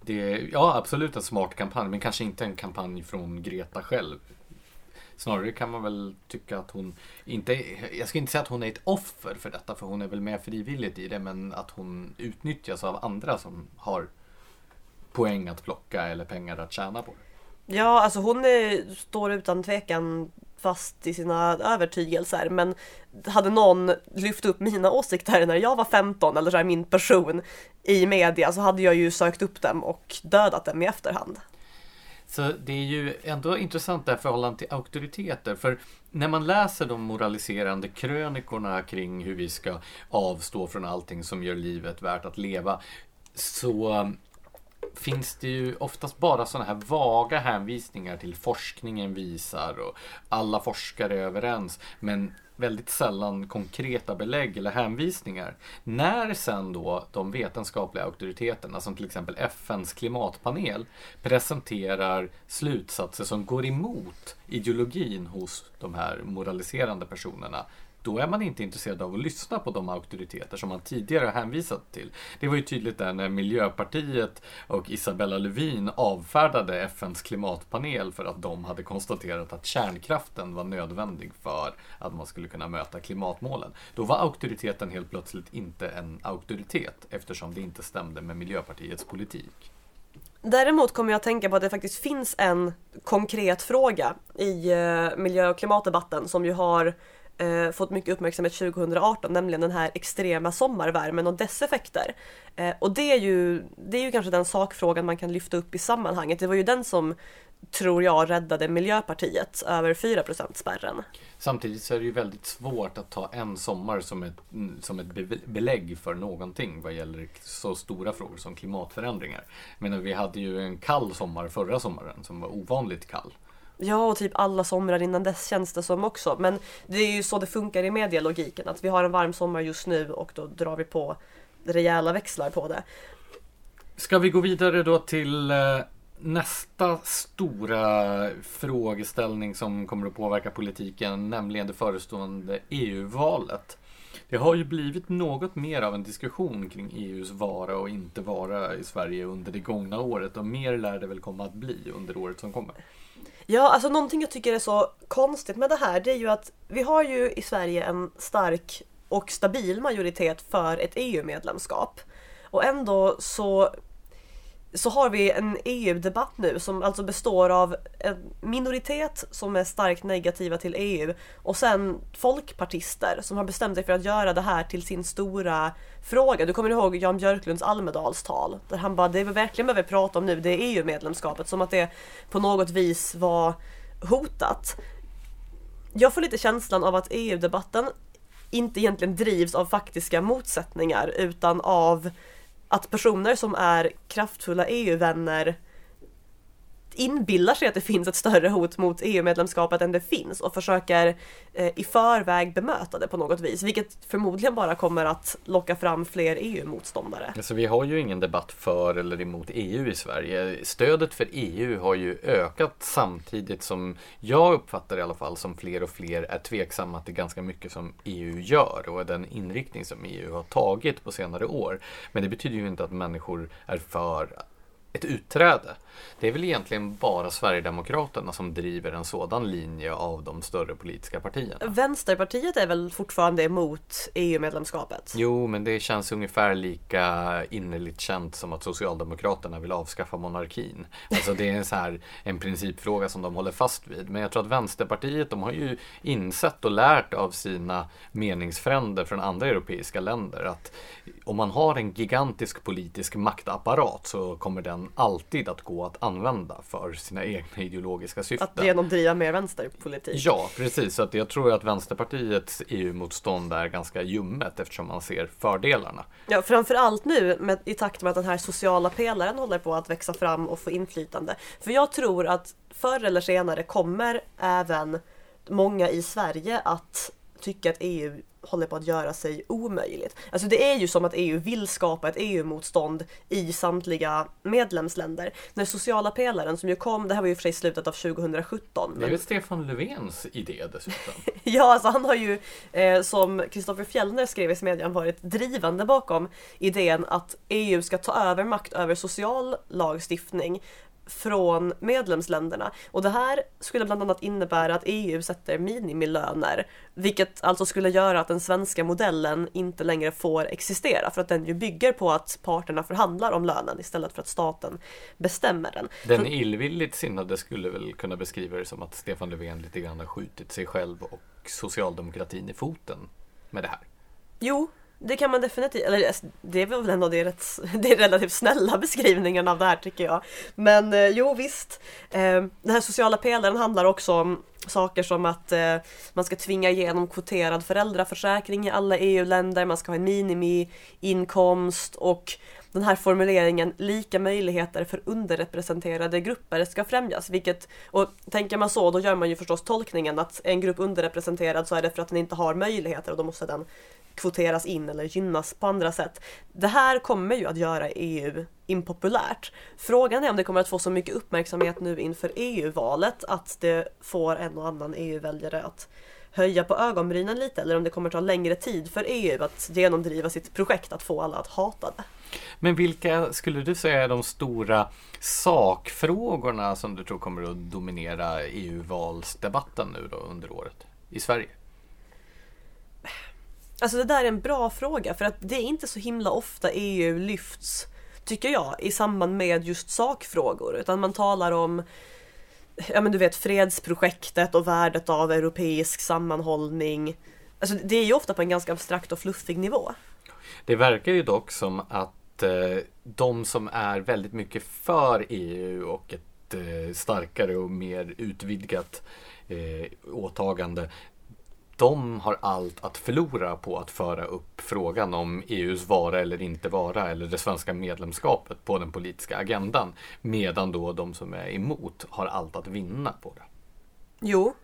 det är ja, absolut en smart kampanj, men kanske inte en kampanj från Greta själv. Snarare kan man väl tycka att hon inte, jag ska inte säga att hon är ett offer för detta, för hon är väl med frivilligt i det, men att hon utnyttjas av andra som har poäng att plocka eller pengar att tjäna på. Ja, alltså hon är, står utan tvekan fast i sina övertygelser. Men hade någon lyft upp mina åsikter när jag var 15 eller så här, min person i media så hade jag ju sökt upp dem och dödat dem i efterhand. Så det är ju ändå intressant det här förhållandet till auktoriteter. För när man läser de moraliserande krönikorna kring hur vi ska avstå från allting som gör livet värt att leva. Så finns det ju oftast bara sådana här vaga hänvisningar till forskningen visar och alla forskare är överens. Men väldigt sällan konkreta belägg eller hänvisningar. När sen då de vetenskapliga auktoriteterna som till exempel FNs klimatpanel presenterar slutsatser som går emot ideologin hos de här moraliserande personerna då är man inte intresserad av att lyssna på de auktoriteter som man tidigare har hänvisat till. Det var ju tydligt där när Miljöpartiet och Isabella Lövin avfärdade FNs klimatpanel för att de hade konstaterat att kärnkraften var nödvändig för att man skulle kunna möta klimatmålen. Då var auktoriteten helt plötsligt inte en auktoritet eftersom det inte stämde med Miljöpartiets politik. Däremot kommer jag att tänka på att det faktiskt finns en konkret fråga i eh, miljö och klimatdebatten som ju har eh, fått mycket uppmärksamhet 2018, nämligen den här extrema sommarvärmen och dess effekter. Eh, och det är, ju, det är ju kanske den sakfrågan man kan lyfta upp i sammanhanget. Det var ju den som tror jag räddade Miljöpartiet över 4 spärren. Samtidigt så är det ju väldigt svårt att ta en sommar som ett, som ett belägg för någonting vad gäller så stora frågor som klimatförändringar. Men vi hade ju en kall sommar förra sommaren som var ovanligt kall. Ja, och typ alla somrar innan dess känns det som också. Men det är ju så det funkar i medialogiken. Att vi har en varm sommar just nu och då drar vi på rejäla växlar på det. Ska vi gå vidare då till eh, nästa stora frågeställning som kommer att påverka politiken, nämligen det förestående EU-valet. Det har ju blivit något mer av en diskussion kring EUs vara och inte vara i Sverige under det gångna året och mer lär det väl komma att bli under året som kommer. Ja, alltså någonting jag tycker är så konstigt med det här det är ju att vi har ju i Sverige en stark och stabil majoritet för ett EU-medlemskap. Och ändå så så har vi en EU-debatt nu som alltså består av en minoritet som är starkt negativa till EU och sen folkpartister som har bestämt sig för att göra det här till sin stora fråga. Du kommer ihåg Jan Björklunds Almedalstal där han bara, det vi verkligen behöver prata om nu det är EU-medlemskapet som att det på något vis var hotat. Jag får lite känslan av att EU-debatten inte egentligen drivs av faktiska motsättningar utan av att personer som är kraftfulla EU-vänner inbillar sig att det finns ett större hot mot EU-medlemskapet än det finns och försöker eh, i förväg bemöta det på något vis, vilket förmodligen bara kommer att locka fram fler EU-motståndare. Alltså, vi har ju ingen debatt för eller emot EU i Sverige. Stödet för EU har ju ökat samtidigt som jag uppfattar i alla fall som fler och fler är tveksamma till ganska mycket som EU gör och den inriktning som EU har tagit på senare år. Men det betyder ju inte att människor är för ett utträde. Det är väl egentligen bara Sverigedemokraterna som driver en sådan linje av de större politiska partierna. Vänsterpartiet är väl fortfarande emot EU-medlemskapet? Jo, men det känns ungefär lika innerligt känt som att Socialdemokraterna vill avskaffa monarkin. Alltså det är en, så här, en principfråga som de håller fast vid. Men jag tror att Vänsterpartiet, de har ju insett och lärt av sina meningsfränder från andra europeiska länder att om man har en gigantisk politisk maktapparat så kommer den alltid att gå att använda för sina egna ideologiska syften. Att genomdriva mer vänsterpolitik. Ja, precis. Så att jag tror att Vänsterpartiets EU-motstånd är ganska ljummet eftersom man ser fördelarna. Ja, framförallt nu med, i takt med att den här sociala pelaren håller på att växa fram och få inflytande. För jag tror att förr eller senare kommer även många i Sverige att tycka att EU håller på att göra sig omöjligt. Alltså det är ju som att EU vill skapa ett EU-motstånd i samtliga medlemsländer. Den sociala pelaren som ju kom, det här var ju för sig slutet av 2017. Det är väl Stefan Löfvens idé dessutom? ja, alltså han har ju eh, som Kristoffer Fjellner skrev i Smedjan varit drivande bakom idén att EU ska ta över makt över social lagstiftning från medlemsländerna. Och det här skulle bland annat innebära att EU sätter minimilöner, vilket alltså skulle göra att den svenska modellen inte längre får existera för att den ju bygger på att parterna förhandlar om lönen istället för att staten bestämmer den. Den illvilligt sinnade skulle väl kunna beskriva det som att Stefan Löfven lite grann har skjutit sig själv och socialdemokratin i foten med det här. Jo, det kan man definitivt, eller alltså, det är väl ändå det, rätt, det är relativt snälla beskrivningen av det här tycker jag. Men eh, jo visst, eh, den här sociala pelaren handlar också om saker som att eh, man ska tvinga igenom kvoterad föräldraförsäkring i alla EU-länder, man ska ha en minimiinkomst och den här formuleringen lika möjligheter för underrepresenterade grupper ska främjas. Vilket, och tänker man så, då gör man ju förstås tolkningen att en grupp underrepresenterad så är det för att den inte har möjligheter och då måste den kvoteras in eller gynnas på andra sätt. Det här kommer ju att göra EU impopulärt. Frågan är om det kommer att få så mycket uppmärksamhet nu inför EU-valet att det får en och annan EU-väljare att höja på ögonbrynen lite eller om det kommer ta längre tid för EU att genomdriva sitt projekt att få alla att hata det. Men vilka skulle du säga är de stora sakfrågorna som du tror kommer att dominera EU-valsdebatten nu då under året i Sverige? Alltså det där är en bra fråga för att det är inte så himla ofta EU lyfts, tycker jag, i samband med just sakfrågor. Utan man talar om ja men du vet fredsprojektet och värdet av europeisk sammanhållning. Alltså det är ju ofta på en ganska abstrakt och fluffig nivå. Det verkar ju dock som att eh, de som är väldigt mycket för EU och ett eh, starkare och mer utvidgat eh, åtagande de har allt att förlora på att föra upp frågan om EUs vara eller inte vara eller det svenska medlemskapet på den politiska agendan. Medan då de som är emot har allt att vinna på det. Jo.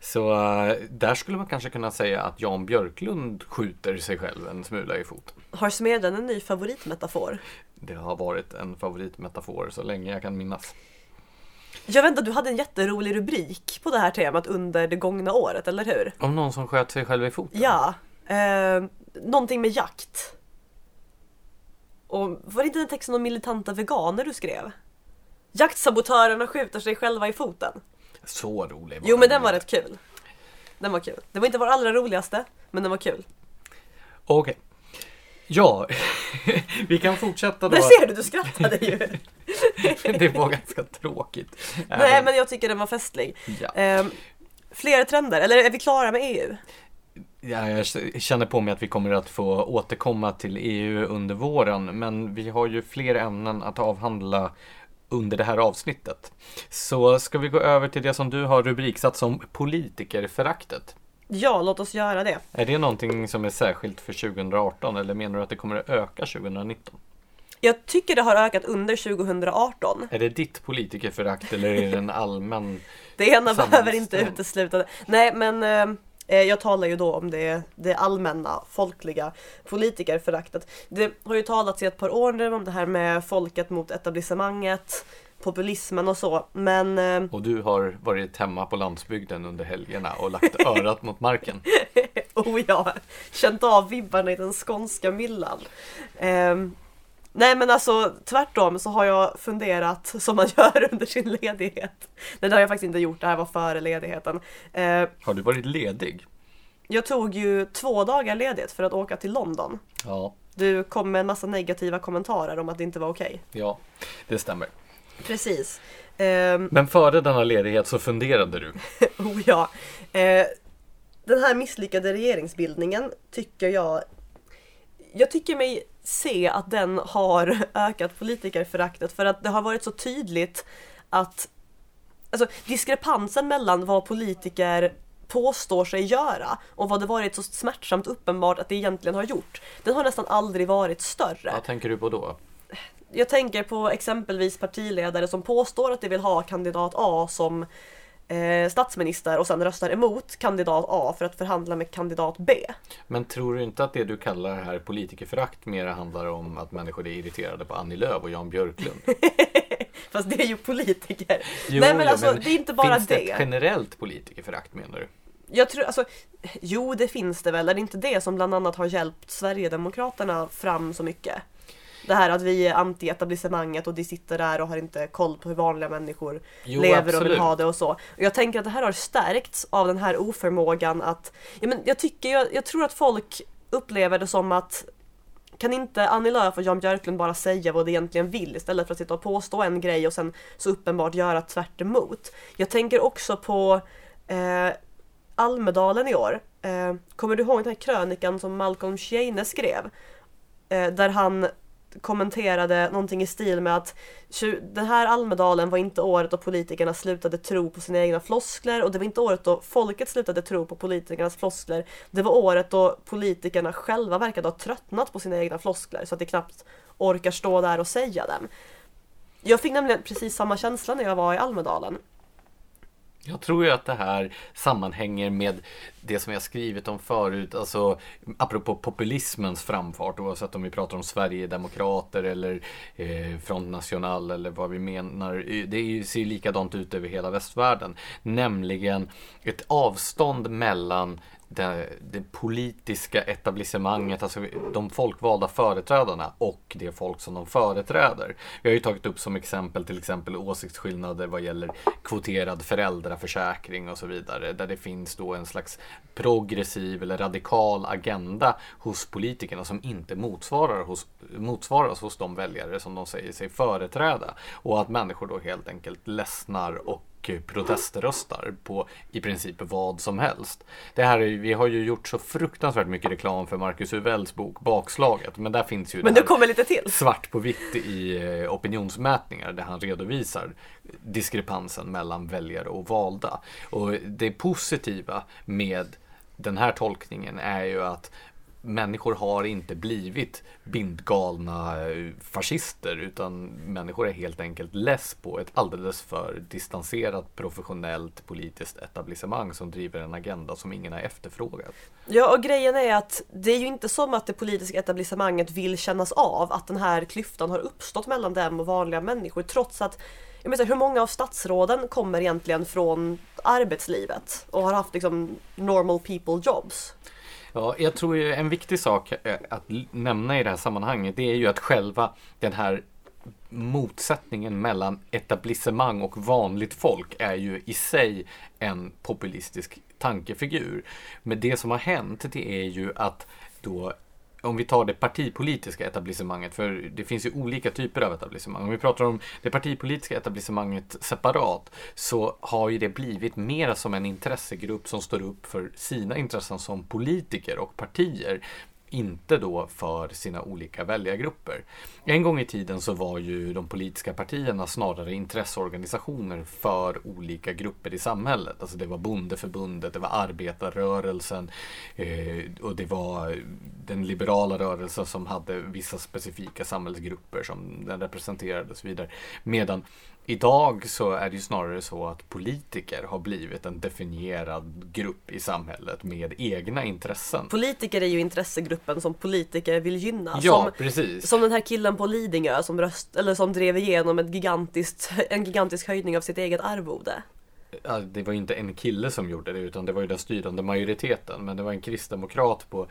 Så uh, där skulle man kanske kunna säga att Jan Björklund skjuter sig själv en smula i foten. Har Smedjan en ny favoritmetafor? Det har varit en favoritmetafor så länge jag kan minnas. Jag vet inte, du hade en jätterolig rubrik på det här temat under det gångna året, eller hur? Om någon som sköt sig själv i foten? Ja. Eh, någonting med jakt. Och var det inte den texten om militanta veganer du skrev? Jaktsabotörerna skjuter sig själva i foten. Så rolig var Jo men den var rätt kul. Den var kul. Det var inte vår allra roligaste, men den var kul. Okej. Okay. Ja, vi kan fortsätta då. Där ser du, du skrattade ju. det var ganska tråkigt. Nej, men jag tycker den var festlig. Ja. Um, fler trender, eller är vi klara med EU? Ja, jag känner på mig att vi kommer att få återkomma till EU under våren, men vi har ju fler ämnen att avhandla under det här avsnittet. Så ska vi gå över till det som du har rubriksatt som politikerföraktet. Ja, låt oss göra det. Är det någonting som är särskilt för 2018 eller menar du att det kommer att öka 2019? Jag tycker det har ökat under 2018. Är det ditt politikerförakt eller är det en allmän Det ena behöver inte utesluta det. Nej men eh, eh, jag talar ju då om det, det allmänna folkliga politikerföraktet. Det har ju talats i ett par år nu om det här med folket mot etablissemanget populismen och så. Men... Eh, och du har varit hemma på landsbygden under helgerna och lagt örat mot marken. oh ja, känt av vibbarna i den skånska myllan. Eh, nej men alltså tvärtom så har jag funderat som man gör under sin ledighet. Nej det har jag faktiskt inte gjort, det här var före ledigheten. Eh, har du varit ledig? Jag tog ju två dagar ledigt för att åka till London. Ja. Du kom med en massa negativa kommentarer om att det inte var okej. Okay. Ja, det stämmer. Precis. Um, Men före denna ledighet så funderade du? oh ja. Uh, den här misslyckade regeringsbildningen tycker jag jag tycker mig se att den har ökat politikerföraktet för att det har varit så tydligt att alltså, diskrepansen mellan vad politiker påstår sig göra och vad det varit så smärtsamt uppenbart att det egentligen har gjort. Den har nästan aldrig varit större. Vad tänker du på då? Jag tänker på exempelvis partiledare som påstår att de vill ha kandidat A som eh, statsminister och sen röstar emot kandidat A för att förhandla med kandidat B. Men tror du inte att det du kallar här politikerförakt mer handlar om att människor är irriterade på Annie Lööf och Jan Björklund? Fast det är ju politiker. Jo, Nej men alltså men det är inte bara finns det. det. ett generellt politikerförakt menar du? Jag tror, alltså, jo det finns det väl. Är det inte det som bland annat har hjälpt Sverigedemokraterna fram så mycket? Det här att vi är anti-etablissemanget och de sitter där och har inte koll på hur vanliga människor Jo, lever och vill absolut. ha det och så. Och jag tänker att det här har stärkts av den här oförmågan att, ja, men jag tycker, jag, jag tror att folk upplever det som att kan inte Annie Lööf och Jan Björklund bara säga vad de egentligen vill istället för att sitta och påstå en grej och sen så uppenbart göra tvärt emot. Jag tänker också på eh, Almedalen i år. Eh, kommer du ihåg den här krönikan som Malcolm Schiene skrev? Eh, där han kommenterade någonting i stil med att den här Almedalen var inte året då politikerna slutade tro på sina egna floskler och det var inte året då folket slutade tro på politikernas floskler. Det var året då politikerna själva verkade ha tröttnat på sina egna floskler så att de knappt orkar stå där och säga dem. Jag fick nämligen precis samma känsla när jag var i Almedalen. Jag tror ju att det här sammanhänger med det som jag skrivit om förut, alltså apropå populismens framfart, oavsett om vi pratar om Sverigedemokrater eller eh, Front National eller vad vi menar. Eh, det ser ju, likadant ut över hela västvärlden, nämligen ett avstånd mellan det, det politiska etablissemanget, alltså de folkvalda företrädarna och det folk som de företräder. Vi har ju tagit upp som exempel till exempel åsiktsskillnader vad gäller kvoterad föräldraförsäkring och så vidare. Där det finns då en slags progressiv eller radikal agenda hos politikerna som inte motsvarar hos, motsvaras hos de väljare som de säger sig företräda. Och att människor då helt enkelt ledsnar och proteströstar på i princip vad som helst. Det här är, vi har ju gjort så fruktansvärt mycket reklam för Marcus Huvells bok Bakslaget, men där finns ju Men det kommer lite till. svart på vitt i eh, opinionsmätningar där han redovisar diskrepansen mellan väljare och valda. Och det positiva med den här tolkningen är ju att människor har inte blivit bindgalna eh, fascister utan människor är helt enkelt less på ett alldeles för distanserat professionellt politiskt etablissemang som driver en agenda som ingen har efterfrågat. Ja, och grejen är att det är ju inte som att det politiska etablissemanget vill kännas av att den här klyftan har uppstått mellan dem och vanliga människor trots att jag menar, hur många av statsråden kommer egentligen från arbetslivet och har haft liksom normal people jobs? Ja, jag tror ju en viktig sak eh, att nämna i det här sammanhanget det är ju att själva den här motsättningen mellan etablissemang och vanligt folk är ju i sig en populistisk tankefigur. Men det som har hänt det är ju att då om vi tar det partipolitiska etablissemanget, för det finns ju olika typer av etablissemang. Om vi pratar om det partipolitiska etablissemanget separat så har ju det blivit mer som en intressegrupp som står upp för sina intressen som politiker och partier. Inte då för sina olika väljargrupper. En gång i tiden så var ju de politiska partierna snarare intresseorganisationer för olika grupper i samhället. Alltså det var bondeförbundet, det var arbetarrörelsen eh, och det var den liberala rörelsen som hade vissa specifika samhällsgrupper som den representerade och så vidare. Medan idag så är det ju snarare så att politiker har blivit en definierad grupp i samhället med egna intressen. Politiker är ju intressegruppen som politiker vill gynna. Ja, som, precis. som den här killen på Lidingö som, röst, eller som drev igenom ett gigantiskt, en gigantisk höjning av sitt eget arvode. Det var inte en kille som gjorde det utan det var ju den styrande majoriteten. Men det var en kristdemokrat på,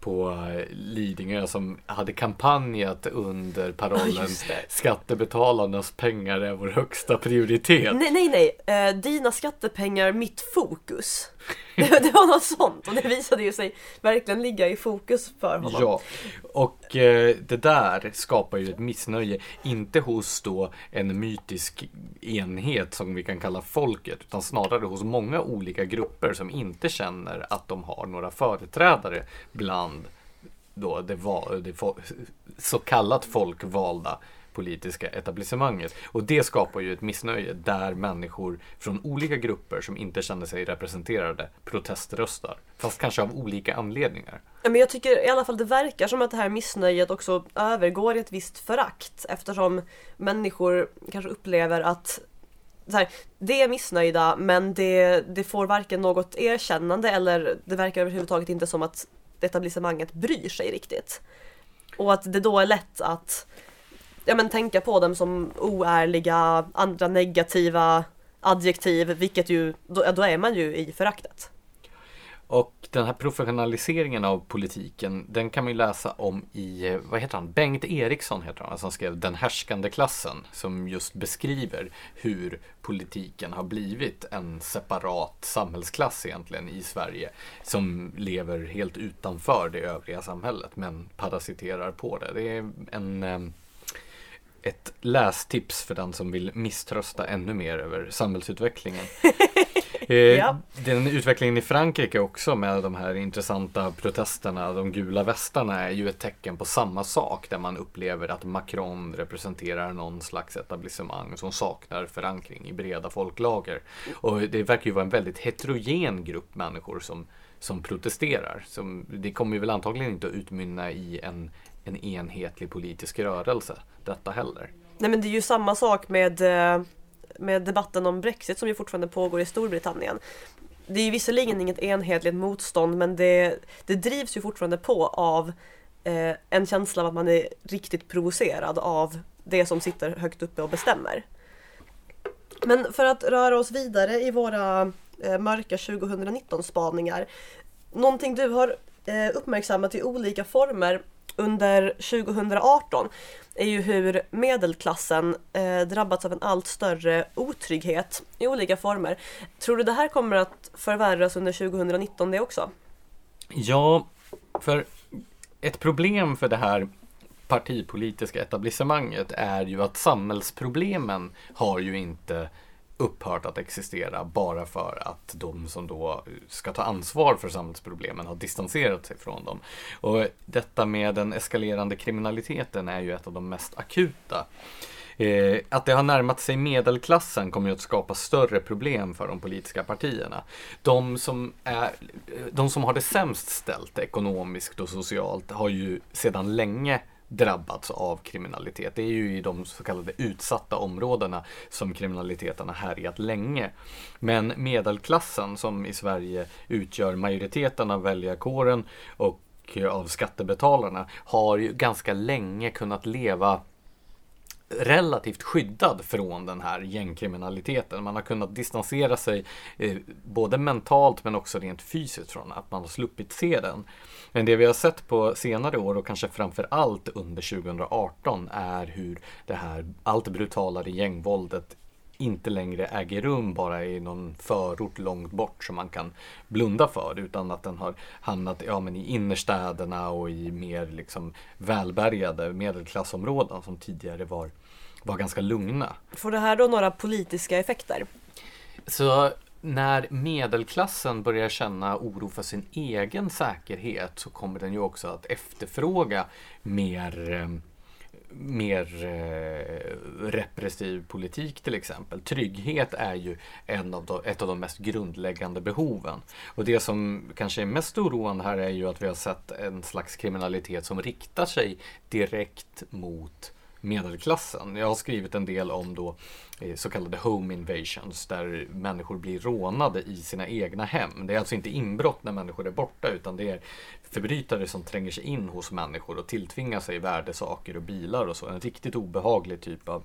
på eh, Lidingö som hade kampanjat under parollen. Skattebetalarnas pengar är vår högsta prioritet. Nej, nej, nej. Eh, dina skattepengar, mitt fokus. Det, det var något sånt och det visade ju sig verkligen ligga i fokus för honom. Ja, och eh, det där skapar ju ett missnöje, inte hos då en mytisk enhet som vi kan kalla folket, utan snarare hos många olika grupper som inte känner att de har några företrädare bland då det, det så kallat folkvalda politiska etablissemanget. Och det skapar ju ett missnöje där människor från olika grupper som inte känner sig representerade proteströstar. Fast kanske av olika anledningar. Men jag tycker i alla fall det verkar som att det här missnöjet också övergår i ett visst förakt eftersom människor kanske upplever att så här, det är missnöjda men det, det får varken något erkännande eller det verkar överhuvudtaget inte som att etablissemanget bryr sig riktigt. Och att det då är lätt att ja, men, tänka på dem som oärliga, andra negativa adjektiv, vilket ju, då, då är man ju i föraktet. Och den här professionaliseringen av politiken, den kan man ju läsa om i, eh, vad heter han, Bengt Eriksson heter han, som skrev Den härskande klassen, som just beskriver hur politiken har blivit en separat samhällsklass egentligen i Sverige, som lever helt utanför det övriga samhället, men parasiterar på det. Det är en eh, ett lästips för den som vill misströsta ännu mer över samhällsutvecklingen. Eh, ja. Den utvecklingen i Frankrike också med de här intressanta protesterna, de gula västarna är ju ett tecken på samma sak där man upplever att Macron representerar någon slags etablissemang som saknar förankring i breda folklager. Och det verkar ju vara en väldigt heterogen grupp människor som, som protesterar. Som, det kommer ju väl antagligen inte att utmynna i en, en enhetlig politisk rörelse, detta heller. Nej men det är ju samma sak med eh, med debatten om Brexit som ju fortfarande pågår i Storbritannien. Det är ju visserligen inget enhetligt motstånd men det, det drivs ju fortfarande på av eh, en känsla av att man är riktigt provocerad av det som sitter högt uppe och bestämmer. Men för att röra oss vidare i våra eh, mörka 2019 spaningar. Någonting du har eh, uppmärksammat i olika former under 2018 är ju hur medelklassen eh, drabbats av en allt större otrygghet i olika former. Tror du det här kommer att förvärras under 2019 det också? Ja, för ett problem för det här partipolitiska etablissemanget är ju att samhällsproblemen har ju inte upphört att existera bara för att de som då ska ta ansvar för samhällsproblemen har distanserat sig från dem. Och detta med den eskalerande kriminaliteten är ju ett av de mest akuta. Eh, att det har närmat sig medelklassen kommer ju att skapa större problem för de politiska partierna. De som, är, de som har det sämst ställt ekonomiskt och socialt har ju sedan länge drabbats av kriminalitet. Det är ju i de så kallade utsatta områdena som kriminaliteten har härjat länge. Men medelklassen som i Sverige utgör majoriteten av väljarkåren och eh, av skattebetalarna har ju ganska länge kunnat leva relativt skyddad från den här gängkriminaliteten. Man har kunnat distansera sig eh, både mentalt men också rent fysiskt från att man har sluppit se den. Men det vi har sett på senare år och kanske framför allt under 2018 är hur det här allt brutalare gängvåldet inte längre äger rum bara i någon förort långt bort som man kan blunda för utan att den har hamnat ja, men i innerstäderna och i mer liksom välbärgade medelklassområden som tidigare var, var ganska lugna. Får det här då några politiska effekter? Så när medelklassen börjar känna oro för sin egen säkerhet så kommer den ju också att efterfråga mer eh, mer eh, repressiv politik till exempel. Trygghet är ju en av de, ett av de mest grundläggande behoven. Och det som kanske är mest oroande här är ju att vi har sett en slags kriminalitet som riktar sig direkt mot medelklassen. Jag har skrivit en del om då eh, så kallade home invasions där människor blir rånade i sina egna hem. Det är alltså inte inbrott när människor är borta utan det är förbrytare som tränger sig in hos människor och tilltvingar sig värdesaker och bilar och så. En riktigt obehaglig typ av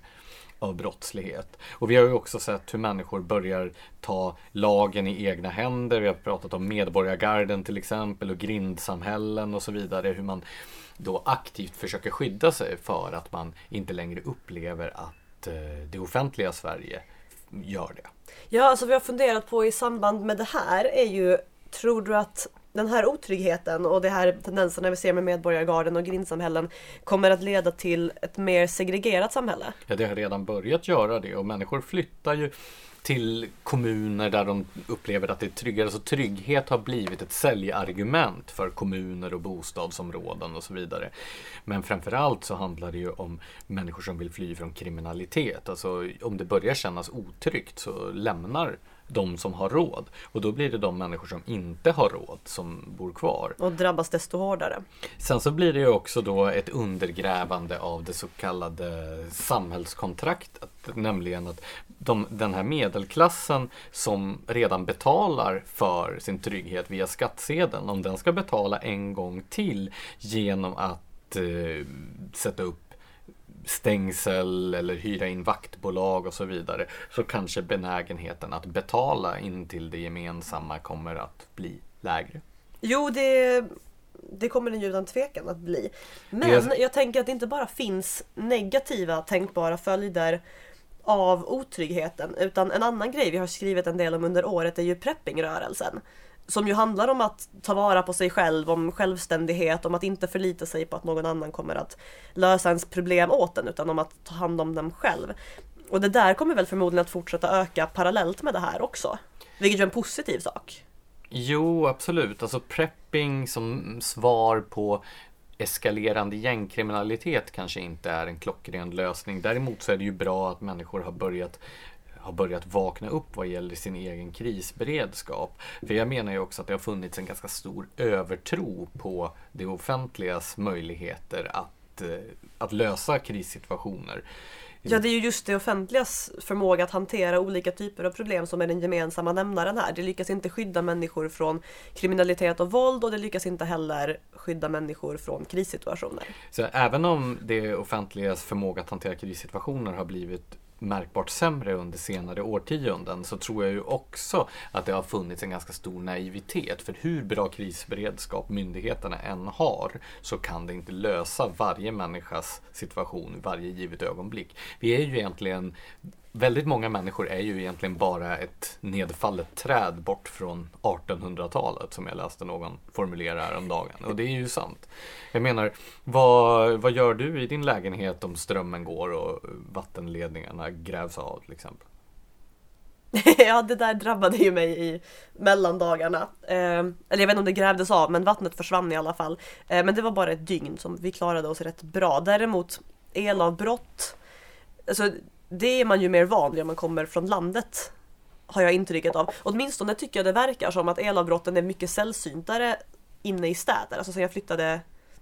av brottslighet. Och vi har ju också sett hur människor börjar ta lagen i egna händer. Vi har pratat om medborgargarden till exempel och grindsamhällen och så vidare. Hur man då aktivt försöker skydda sig för att man inte längre upplever att eh, det offentliga Sverige gör det. Ja, alltså vi har funderat på i samband med det här är ju, tror du att den här otryggheten och de här tendenserna vi ser med medborgargarden och grindsamhällen kommer att leda till ett mer segregerat samhälle? Ja, det har redan börjat göra det och människor flyttar ju till kommuner där de upplever att det är tryggare. Så trygghet har blivit ett säljargument för kommuner och bostadsområden och så vidare. Men framförallt så handlar det ju om människor som vill fly från kriminalitet. Alltså om det börjar kännas otryggt så lämnar de som har råd. Och då blir det de människor som inte har råd som bor kvar. Och drabbas desto hårdare. Sen så blir det ju också då ett undergrävande av det så kallade samhällskontraktet. Nämligen att de, den här medelklassen som redan betalar för sin trygghet via skattsedeln, om den ska betala en gång till genom att eh, sätta upp stängsel eller hyra in vaktbolag och så vidare så kanske benägenheten att betala in till det gemensamma kommer att bli lägre. Jo, det, det kommer den ju utan tvekan att bli. Men Det- jag tänker att det inte bara finns negativa tänkbara följder av otryggheten utan en annan grej vi har skrivit en del om under året är ju preppingrörelsen. Som ju handlar om att ta vara på sig själv, om självständighet, om att inte förlita sig på att någon annan kommer att lösa ens problem åt en utan om att ta hand om dem själv. Och det där kommer väl förmodligen att fortsätta öka parallellt med det här också. Vilket ju är en positiv sak. Jo, absolut. Alltså prepping som svar på eskalerande gängkriminalitet kanske inte är en klockren lösning. Däremot så är det ju bra att människor har börjat har börjat vakna upp vad gäller sin egen krisberedskap. För jag menar ju också att det har funnits en ganska stor övertro på det offentligas möjligheter att, eh, att lösa krissituationer. Ja, det är ju just det offentligas förmåga att hantera olika typer av problem som är den gemensamma nämnaren här. Det lyckas inte skydda människor från kriminalitet och våld och det lyckas inte heller skydda människor från krissituationer. Så även om det offentligas förmåga att hantera krissituationer har blivit märkbart sämre under senare årtionden så tror jag ju också att det har funnits en ganska stor naivitet. För hur bra krisberedskap myndigheterna än har så kan det inte lösa varje människas situation i varje givet ögonblick. Vi är ju egentligen Väldigt många människor är ju egentligen bara ett nedfallet träd bort från 1800-talet som jag läste någon formulera häromdagen. Och det är ju sant. Jag menar, vad, vad gör du i din lägenhet om strömmen går och vattenledningarna grävs av till exempel? ja, det där drabbade ju mig i mellandagarna. Eh, eller jag vet inte om det grävdes av, men vattnet försvann i alla fall. Eh, men det var bara ett dygn som vi klarade oss rätt bra. Däremot elavbrott, alltså det är man ju mer van vid om man kommer från landet. Har jag intrycket av. Åtminstone tycker jag det verkar som att elavbrotten är mycket sällsyntare inne i städer. Alltså sen jag flyttade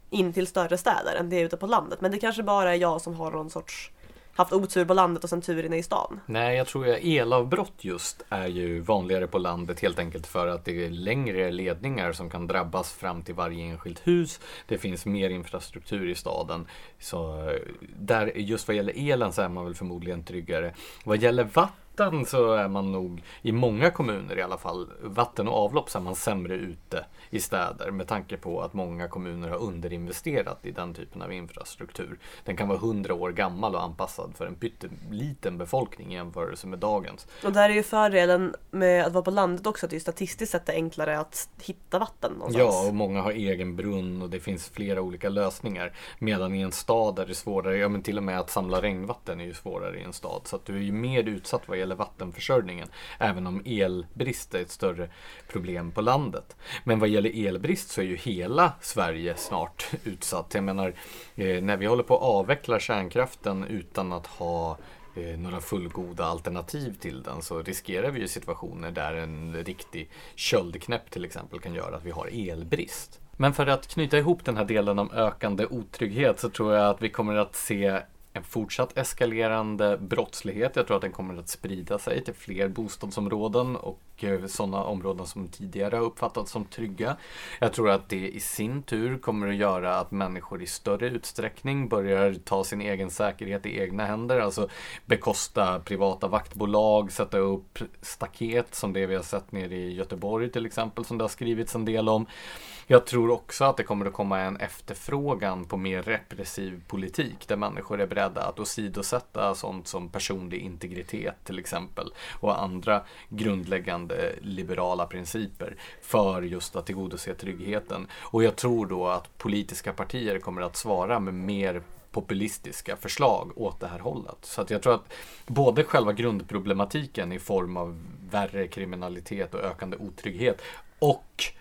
in till större städer än det är ute på landet. Men det kanske bara är jag som har någon sorts haft otur på landet och sen tur inne i stan. Nej, jag tror att elavbrott just är ju vanligare på landet helt enkelt för att det är längre ledningar som kan drabbas fram till varje enskilt hus. Det finns mer infrastruktur i staden. Så eh, där, just vad gäller elen så är man väl förmodligen tryggare. Vad gäller vatten så är man nog, i många kommuner i alla fall, vatten och avlopp så är man sämre ute i städer med tanke på att många kommuner har underinvesterat i den typen av infrastruktur. Den kan vara hundra år gammal och anpassad för en pytteliten befolkning i jämförelse med dagens. Och där är ju fördelen med att vara på landet också att det är statistiskt sett är enklare att hitta vatten någonstans. Ja, och många har egen brunn och det finns flera olika lösningar. Medan i en stad är det svårare, ja men till och med att samla regnvatten är ju svårare i en stad. Så att du är ju mer utsatt vad gäller vattenförsörjningen. Även om elbrist är ett större problem på landet. Men vad gäller elbrist så är ju hela Sverige snart utsatt. Jag menar, eh, när vi håller på att avveckla kärnkraften utan att ha eh, några fullgoda alternativ till den så riskerar vi ju situationer där en riktig köldknäpp till exempel kan göra att vi har elbrist. Men för att knyta ihop den här delen om ökande otrygghet så tror jag att vi kommer att se en fortsatt eskalerande brottslighet. Jag tror att den kommer att sprida sig till fler bostadsområden och eh, sådana områden som tidigare har uppfattats som trygga. Jag tror att det i sin tur kommer att göra att människor i större utsträckning börjar ta sin egen säkerhet i egna händer. Alltså bekosta privata vaktbolag, sätta upp staket som det vi har sett nere i Göteborg till exempel som det har skrivits en del om. Jag tror också att det kommer att komma en efterfrågan på mer repressiv politik där människor är beredda att åsidosätta sånt som personlig integritet till exempel och andra grundläggande liberala principer för just att tillgodose tryggheten. Och jag tror då att politiska partier kommer att svara med mer populistiska förslag åt det här hållet. Så att jag tror att både själva grundproblematiken i form av värre kriminalitet och ökande otrygghet och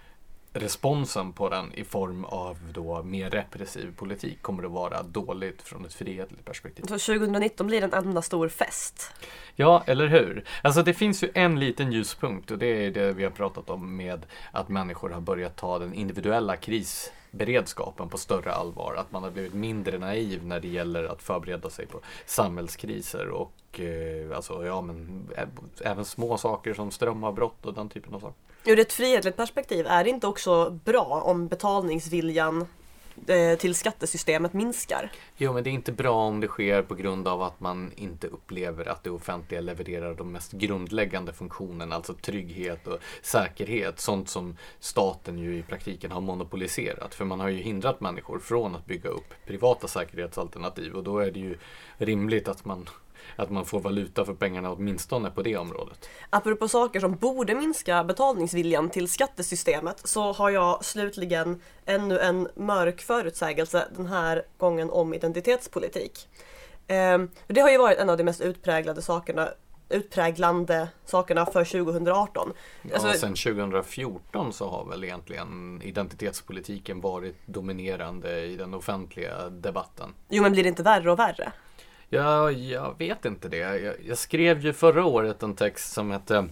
responsen på den i form av då mer repressiv politik kommer att vara dåligt från ett frihetligt perspektiv. Så 2019 blir en enda stor fest. Ja, eller hur? Alltså det finns ju en liten ljuspunkt och det är det vi har pratat om med att människor har börjat ta den individuella beredskapen på större allvar. Att man har blivit mindre naiv när det gäller att förbereda sig på samhällskriser och eh, alltså, ja, men, även små saker som strömavbrott och den typen av saker. Ur ett frihetligt perspektiv är det inte också bra om betalningsviljan Eh, till skattesystemet minskar? Jo, men det är inte bra om det sker på grund av att man inte upplever att det offentliga levererar de mest grundläggande funktionerna, alltså trygghet och säkerhet. Sånt som staten ju i praktiken har monopoliserat. För man har ju hindrat människor från att bygga upp privata säkerhetsalternativ och då är det ju rimligt att man att man får valuta för pengarna åtminstone på det området. Apropå saker som borde minska betalningsviljan till skattesystemet så har jag slutligen ännu en mörk förutsägelse den här gången om identitetspolitik. Ehm, det har ju varit en av de mest utpräglade sakerna utpräglande sakerna för 2018. Ja, alltså, sen 2014 så har väl egentligen identitetspolitiken varit dominerande i den offentliga debatten. Jo, men blir det inte värre och värre? Ja, jag vet inte det. Jag, jag skrev ju förra året en text som hette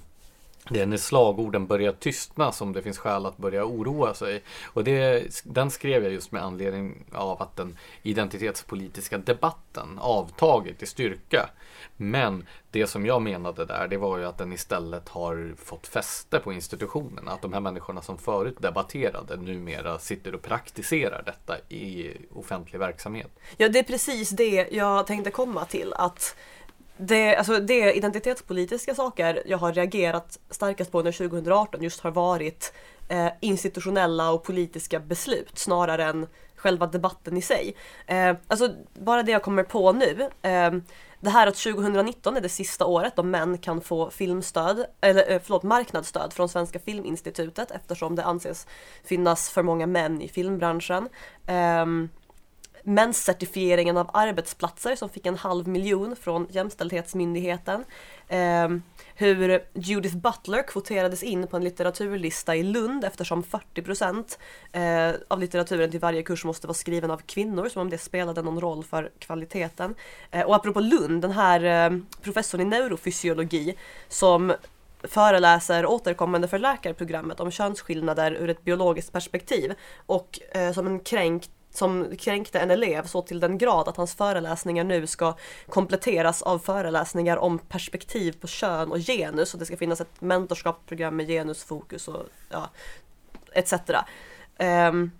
det är när slagorden börjar tystna som det finns skäl att börja oroa sig. Och det, den skrev jag just med anledning av att den identitetspolitiska debatten avtagit i styrka. Men det som jag menade där, det var ju att den istället har fått fäste på institutionerna. Att de här människorna som förut debatterade numera sitter och praktiserar detta i offentlig verksamhet. Ja, det är precis det jag tänkte komma till. Att det, alltså det identitetspolitiska saker jag har reagerat starkast på under 2018 just har varit eh, institutionella och politiska beslut snarare än själva debatten i sig. Eh, alltså bara det jag kommer på nu. Eh, det här att 2019 är det sista året då män kan få filmstöd, eller eh, förlåt, marknadsstöd från Svenska Filminstitutet eftersom det anses finnas för många män i filmbranschen. Um, menscertifieringen av arbetsplatser som fick en halv miljon från Jämställdhetsmyndigheten. Eh, hur Judith Butler kvoterades in på en litteraturlista i Lund eftersom 40% eh, av litteraturen till varje kurs måste vara skriven av kvinnor, som om det spelade någon roll för kvaliteten. Eh, och apropå Lund, den här eh, professorn i neurofysiologi som föreläser återkommande för läkarprogrammet om könsskillnader ur ett biologiskt perspektiv och eh, som en kränkt som kränkte en elev så till den grad att hans föreläsningar nu ska kompletteras av föreläsningar om perspektiv på kön och genus och det ska finnas ett mentorskapsprogram med genusfokus och ja, etc. Um, ehm,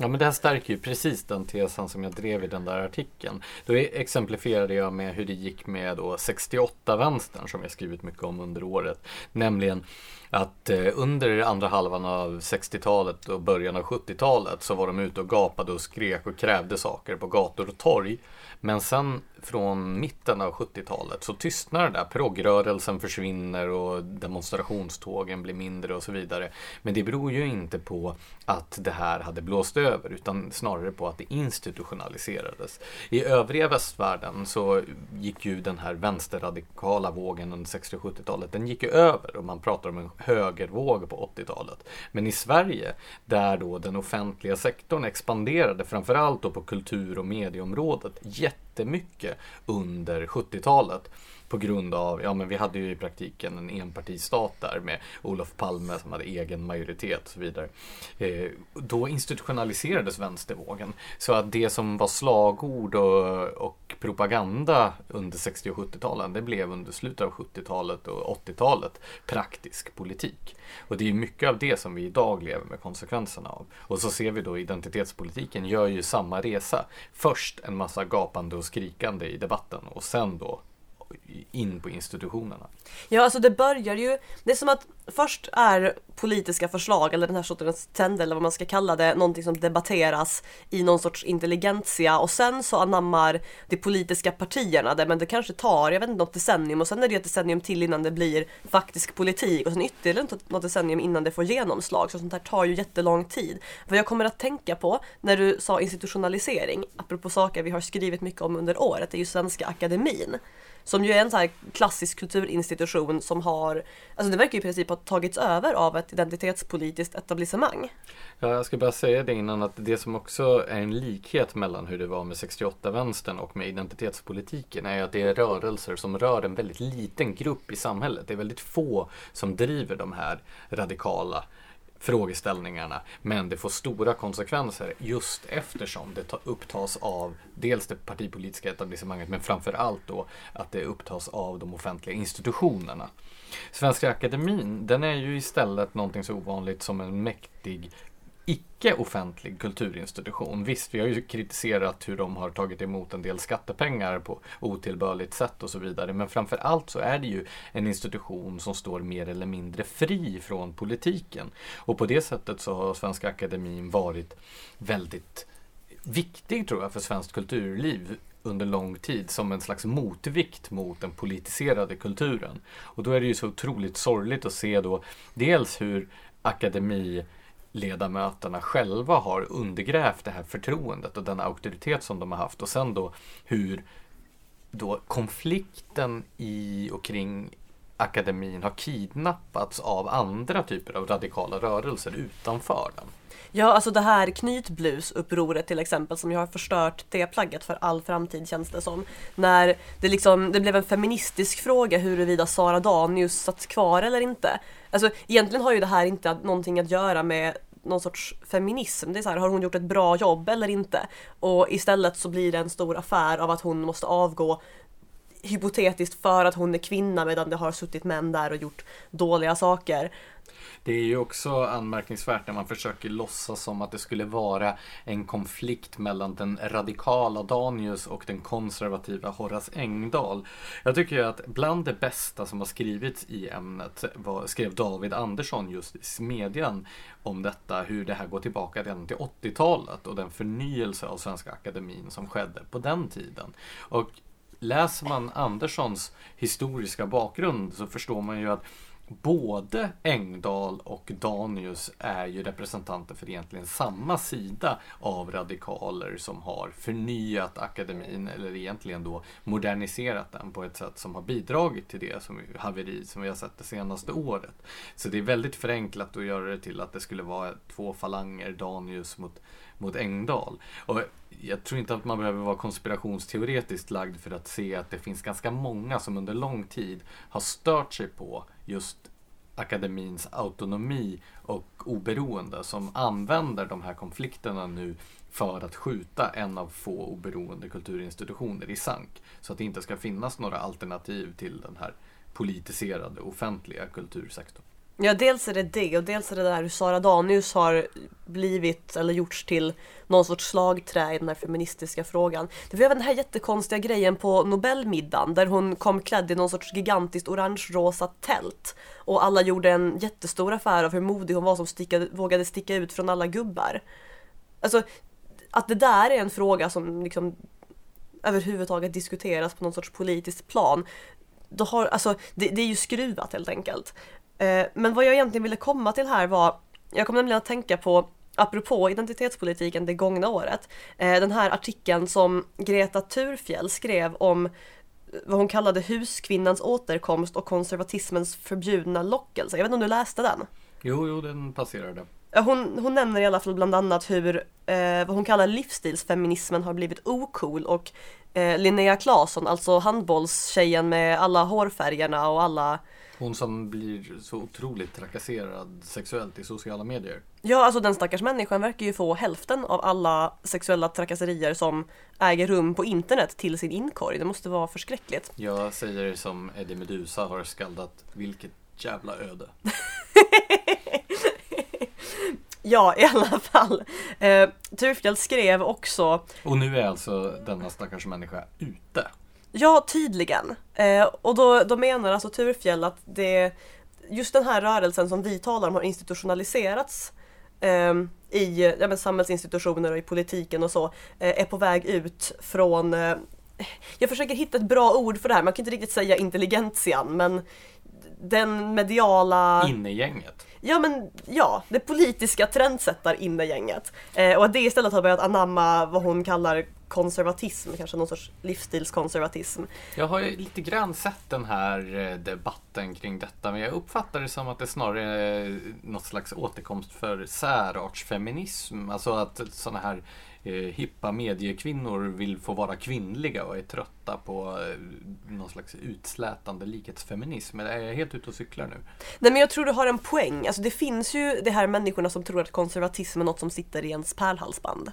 Ja men det här stärker ju precis den tesen som jag drev i den där artikeln. Då exemplifierade jag med hur det gick med 68-vänstern som jag skrivit mycket om under året. Nämligen att eh, under andra halvan av 60-talet och början av 70-talet så var de ute och gapade och skrek och krävde saker på gator och torg. Men sen från mitten av 70-talet så tystnar det där. Progrörelsen försvinner och demonstrationstågen blir mindre och så vidare. Men det beror ju inte på att det här hade blåst över utan snarare på att det institutionaliserades. I övriga västvärlden så gick ju den här vänsterradikala vågen under 60 och 70-talet, den gick ju över och man pratar om en högervåg på 80-talet. Men i Sverige, där då den offentliga sektorn expanderade, framförallt då på kultur och medieområdet, jättemycket under 70-talet på grund av, ja men vi hade ju i praktiken en enpartistat där med Olof Palme som hade egen majoritet och så vidare. Eh, då institutionaliserades vänstervågen. Så att det som var slagord och, och propaganda under 60 och 70-talen, det blev under slutet av 70-talet och 80-talet praktisk politik. Och det är mycket av det som vi idag lever med konsekvenserna av. Och så ser vi då identitetspolitiken gör ju samma resa. Först en massa gapande och skrikande i debatten och sen då in på institutionerna. Ja, alltså det börjar ju, det är som att först är politiska förslag eller den här sortens trender eller vad man ska kalla det, någonting som debatteras i någon sorts intelligentsia och sen så anammar de politiska partierna det, men det kanske tar, jag vet inte, något decennium och sen är det ett decennium till innan det blir faktisk politik och sen ytterligare något decennium innan det får genomslag, så sånt här tar ju jättelång tid. Vad jag kommer att tänka på när du sa institutionalisering, apropå saker vi har skrivit mycket om under året, är ju Svenska Akademin som ju är en så här klassisk kulturinstitution som har, alltså det verkar ju i princip ha tagits över av ett identitetspolitiskt etablissemang. Ja, jag ska bara säga det innan att det som också är en likhet mellan hur det var med 68-vänstern och med identitetspolitiken är att det är rörelser som rör en väldigt liten grupp i samhället. Det är väldigt få som driver de här radikala frågeställningarna. Men det får stora konsekvenser just eftersom det upptas av dels det partipolitiska etablissemanget men framför allt då att det upptas av de offentliga institutionerna. Svenska Akademin, den är ju istället någonting så ovanligt som en mäktig icke-offentlig kulturinstitution. Visst, vi har ju kritiserat hur de har tagit emot en del skattepengar på otillbörligt sätt och så vidare. Men framför allt så är det ju en institution som står mer eller mindre fri från politiken. Och på det sättet så har Svenska Akademin varit väldigt viktig tror jag för svenskt kulturliv under lång tid som en slags motvikt mot den politiserade kulturen. Och då är det ju så otroligt sorgligt att se då dels hur akademi ledamöterna själva har undergrävt det här förtroendet och den auktoritet som de har haft och sen då hur då konflikten i och kring akademin har kidnappats av andra typer av radikala rörelser utanför den. Ja, alltså det här knytblusupproret till exempel som ju har förstört det plagget för all framtid känns det som. När det liksom, det blev en feministisk fråga huruvida Sara Danius satt kvar eller inte. Alltså egentligen har ju det här inte någonting att göra med någon sorts feminism. Det är så här, har hon gjort ett bra jobb eller inte? Och istället så blir det en stor affär av att hon måste avgå hypotetiskt för att hon är kvinna medan det har suttit män där och gjort dåliga saker. Det är ju också anmärkningsvärt när man försöker låtsas som att det skulle vara en konflikt mellan den radikala Danius och den konservativa Horace Engdahl. Jag tycker ju att bland det bästa som har skrivits i ämnet var, skrev David Andersson just i Smedjan om detta, hur det här går tillbaka redan till 80-talet och den förnyelse av Svenska Akademin som skedde på den tiden. Och läser man Anderssons historiska bakgrund så förstår man ju att både Engdahl och Danius är ju representanter för egentligen samma sida av radikaler som har förnyat akademin eller egentligen då moderniserat den på ett sätt som har bidragit till det som haveri som vi har sett det senaste året. Så det är väldigt förenklat att göra det till att det skulle vara två falanger, Danius mot, mot Engdahl. Och jag tror inte att man behöver vara konspirationsteoretiskt lagd för att se att det finns ganska många som under lång tid har stört sig på just akademins autonomi och oberoende som använder de här konflikterna nu för att skjuta en av få oberoende kulturinstitutioner i sank. Så att det inte ska finnas några alternativ till den här politiserade offentliga kultursektorn. Ja, dels är det det och dels är det där hur Sara Danius har blivit eller gjorts till någon sorts slagträ i den här feministiska frågan. Det var även den här jättekonstiga grejen på Nobelmiddagen där hon kom klädd i någon sorts gigantiskt orange-rosa tält och alla gjorde en jättestor affär av hur modig hon var som stickade, vågade sticka ut från alla gubbar. Alltså, att det där är en fråga som liksom överhuvudtaget diskuteras på någon sorts politiskt plan. Då har, alltså, det, det är ju skruvat helt enkelt. Eh, men vad jag egentligen ville komma till här var, jag kom nämligen att tänka på apropå identitetspolitiken det gångna året, eh, den här artikeln som Greta Thurfjell skrev om vad hon kallade huskvinnans återkomst och konservatismens förbjudna lockelse. Jag vet inte om du läste den? Jo, jo, den passerade. Hon, hon nämner i alla fall bland annat hur eh, vad hon kallar livsstilsfeminismen har blivit ocool och eh, Linnea Claesson, alltså handbollstjejen med alla hårfärgerna och alla hon som blir så otroligt trakasserad sexuellt i sociala medier. Ja, alltså den stackars människan verkar ju få hälften av alla sexuella trakasserier som äger rum på internet till sin inkorg. Det måste vara förskräckligt. Jag säger som Eddie Medusa har skaldat, vilket jävla öde. ja, i alla fall. Eh, Turfjell skrev också... Och nu är alltså denna stackars människa ute. Ja, tydligen. Eh, och då, då menar alltså Turfjell att det, just den här rörelsen som vi talar om har institutionaliserats eh, i ja, men, samhällsinstitutioner och i politiken och så, eh, är på väg ut från eh, jag försöker hitta ett bra ord för det här, man kan inte riktigt säga intelligentian men den mediala... Innegänget? Ja men ja, det politiska trendsättar innegänget. Eh, och att det istället har börjat anamma vad hon kallar konservatism, kanske någon sorts livsstilskonservatism. Jag har ju lite grann sett den här eh, debatten kring detta men jag uppfattar det som att det snarare är något slags återkomst för särartsfeminism. Alltså att sådana här eh, hippa mediekvinnor vill få vara kvinnliga och är trötta på eh, någon slags utslätande likhetsfeminism. Eller är jag helt ute och cyklar nu? Nej men jag tror du har en poäng. Alltså det finns ju de här människorna som tror att konservatism är något som sitter i ens pärlhalsband.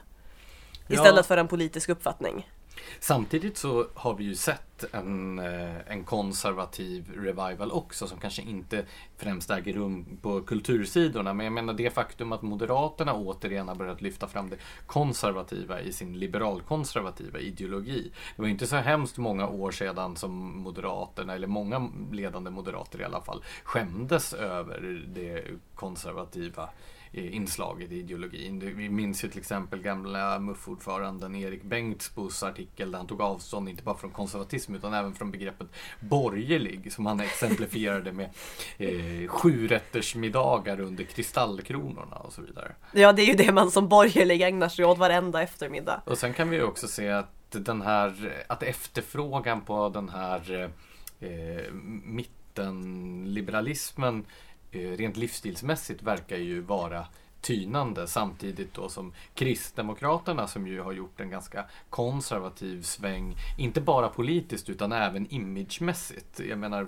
Istället Ja. för en politisk uppfattning. Samtidigt så har vi ju sett en, eh, en konservativ revival också som kanske inte främst äger rum på kultursidorna. Men jag menar det faktum att Moderaterna återigen har börjat lyfta fram det konservativa i sin liberalkonservativa ideologi. Det var ju inte så hemskt många år sedan som Moderaterna, eller många ledande moderater i alla fall, skämdes över det konservativa inslaget i ideologin. Vi minns ju till exempel gamla MUF-ordföranden Erik Bengtsbos artikel där han tog avstånd inte bara från konservatism utan även från begreppet borgerlig som han exemplifierade med eh, sjurättersmiddagar under kristallkronorna och så vidare. Ja det är ju det man som borgerlig ägnar sig åt varenda eftermiddag. Och sen kan vi ju också se att den här, att efterfrågan på den här eh, eh, Eh, rent livsstilsmässigt verkar ju vara tynande samtidigt då som Kristdemokraterna som ju har gjort en ganska konservativ sväng, inte bara politiskt utan även imagemässigt. Jag menar,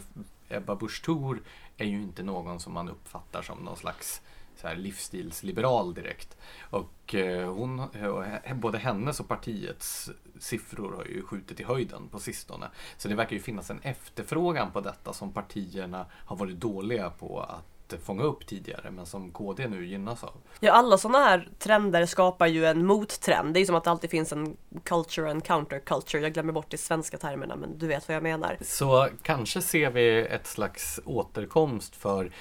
Ebba Busch Thor är ju inte någon som man uppfattar som någon slags så här livsstilsliberal direkt. Och eh, hon, eh, både hennes och partiets siffror har ju skjutit i höjden på sistone. Så det verkar ju finnas en efterfrågan på detta som partierna har varit dåliga på att fånga upp tidigare men som KD nu gynnas av. Ja alla sådana här trender skapar ju en mottrend. Det är ju som att det alltid finns en culture and counterculture. Jag glömmer bort de svenska termerna men du vet vad jag menar. Så kanske ser vi ett slags återkomst för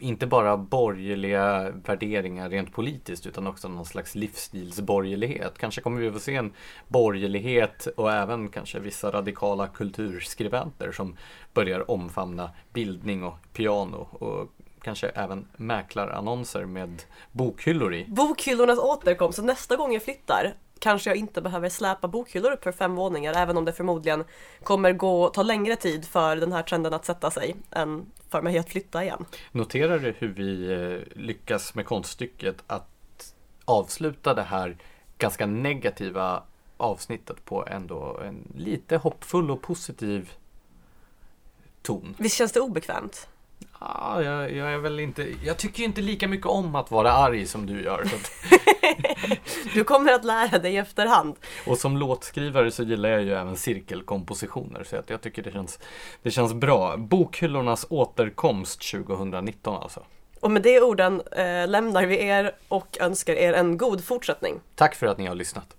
inte bara borgerliga värderingar rent politiskt utan också någon slags livsstilsborgerlighet. Kanske kommer vi att få se en borgerlighet och även kanske vissa radikala kulturskribenter som börjar omfamna bildning och piano och kanske även mäklarannonser med bokhyllor i. Bokhyllornas återkomst, så nästa gång jag flyttar kanske jag inte behöver släpa bokhyllor upp för fem våningar även om det förmodligen kommer gå, ta längre tid för den här trenden att sätta sig än för mig att flytta igen. Noterar du hur vi eh, lyckas med konststycket att avsluta det här ganska negativa avsnittet på ändå en lite hoppfull och positiv ton? Visst känns det obekvämt? Ja, jag, jag är väl inte, jag tycker inte lika mycket om att vara arg som du gör. Du kommer att lära dig i efterhand. och som låtskrivare så gillar jag ju även cirkelkompositioner så att jag tycker det känns, det känns bra. Bokhyllornas återkomst 2019 alltså. Och med de orden eh, lämnar vi er och önskar er en god fortsättning. Tack för att ni har lyssnat.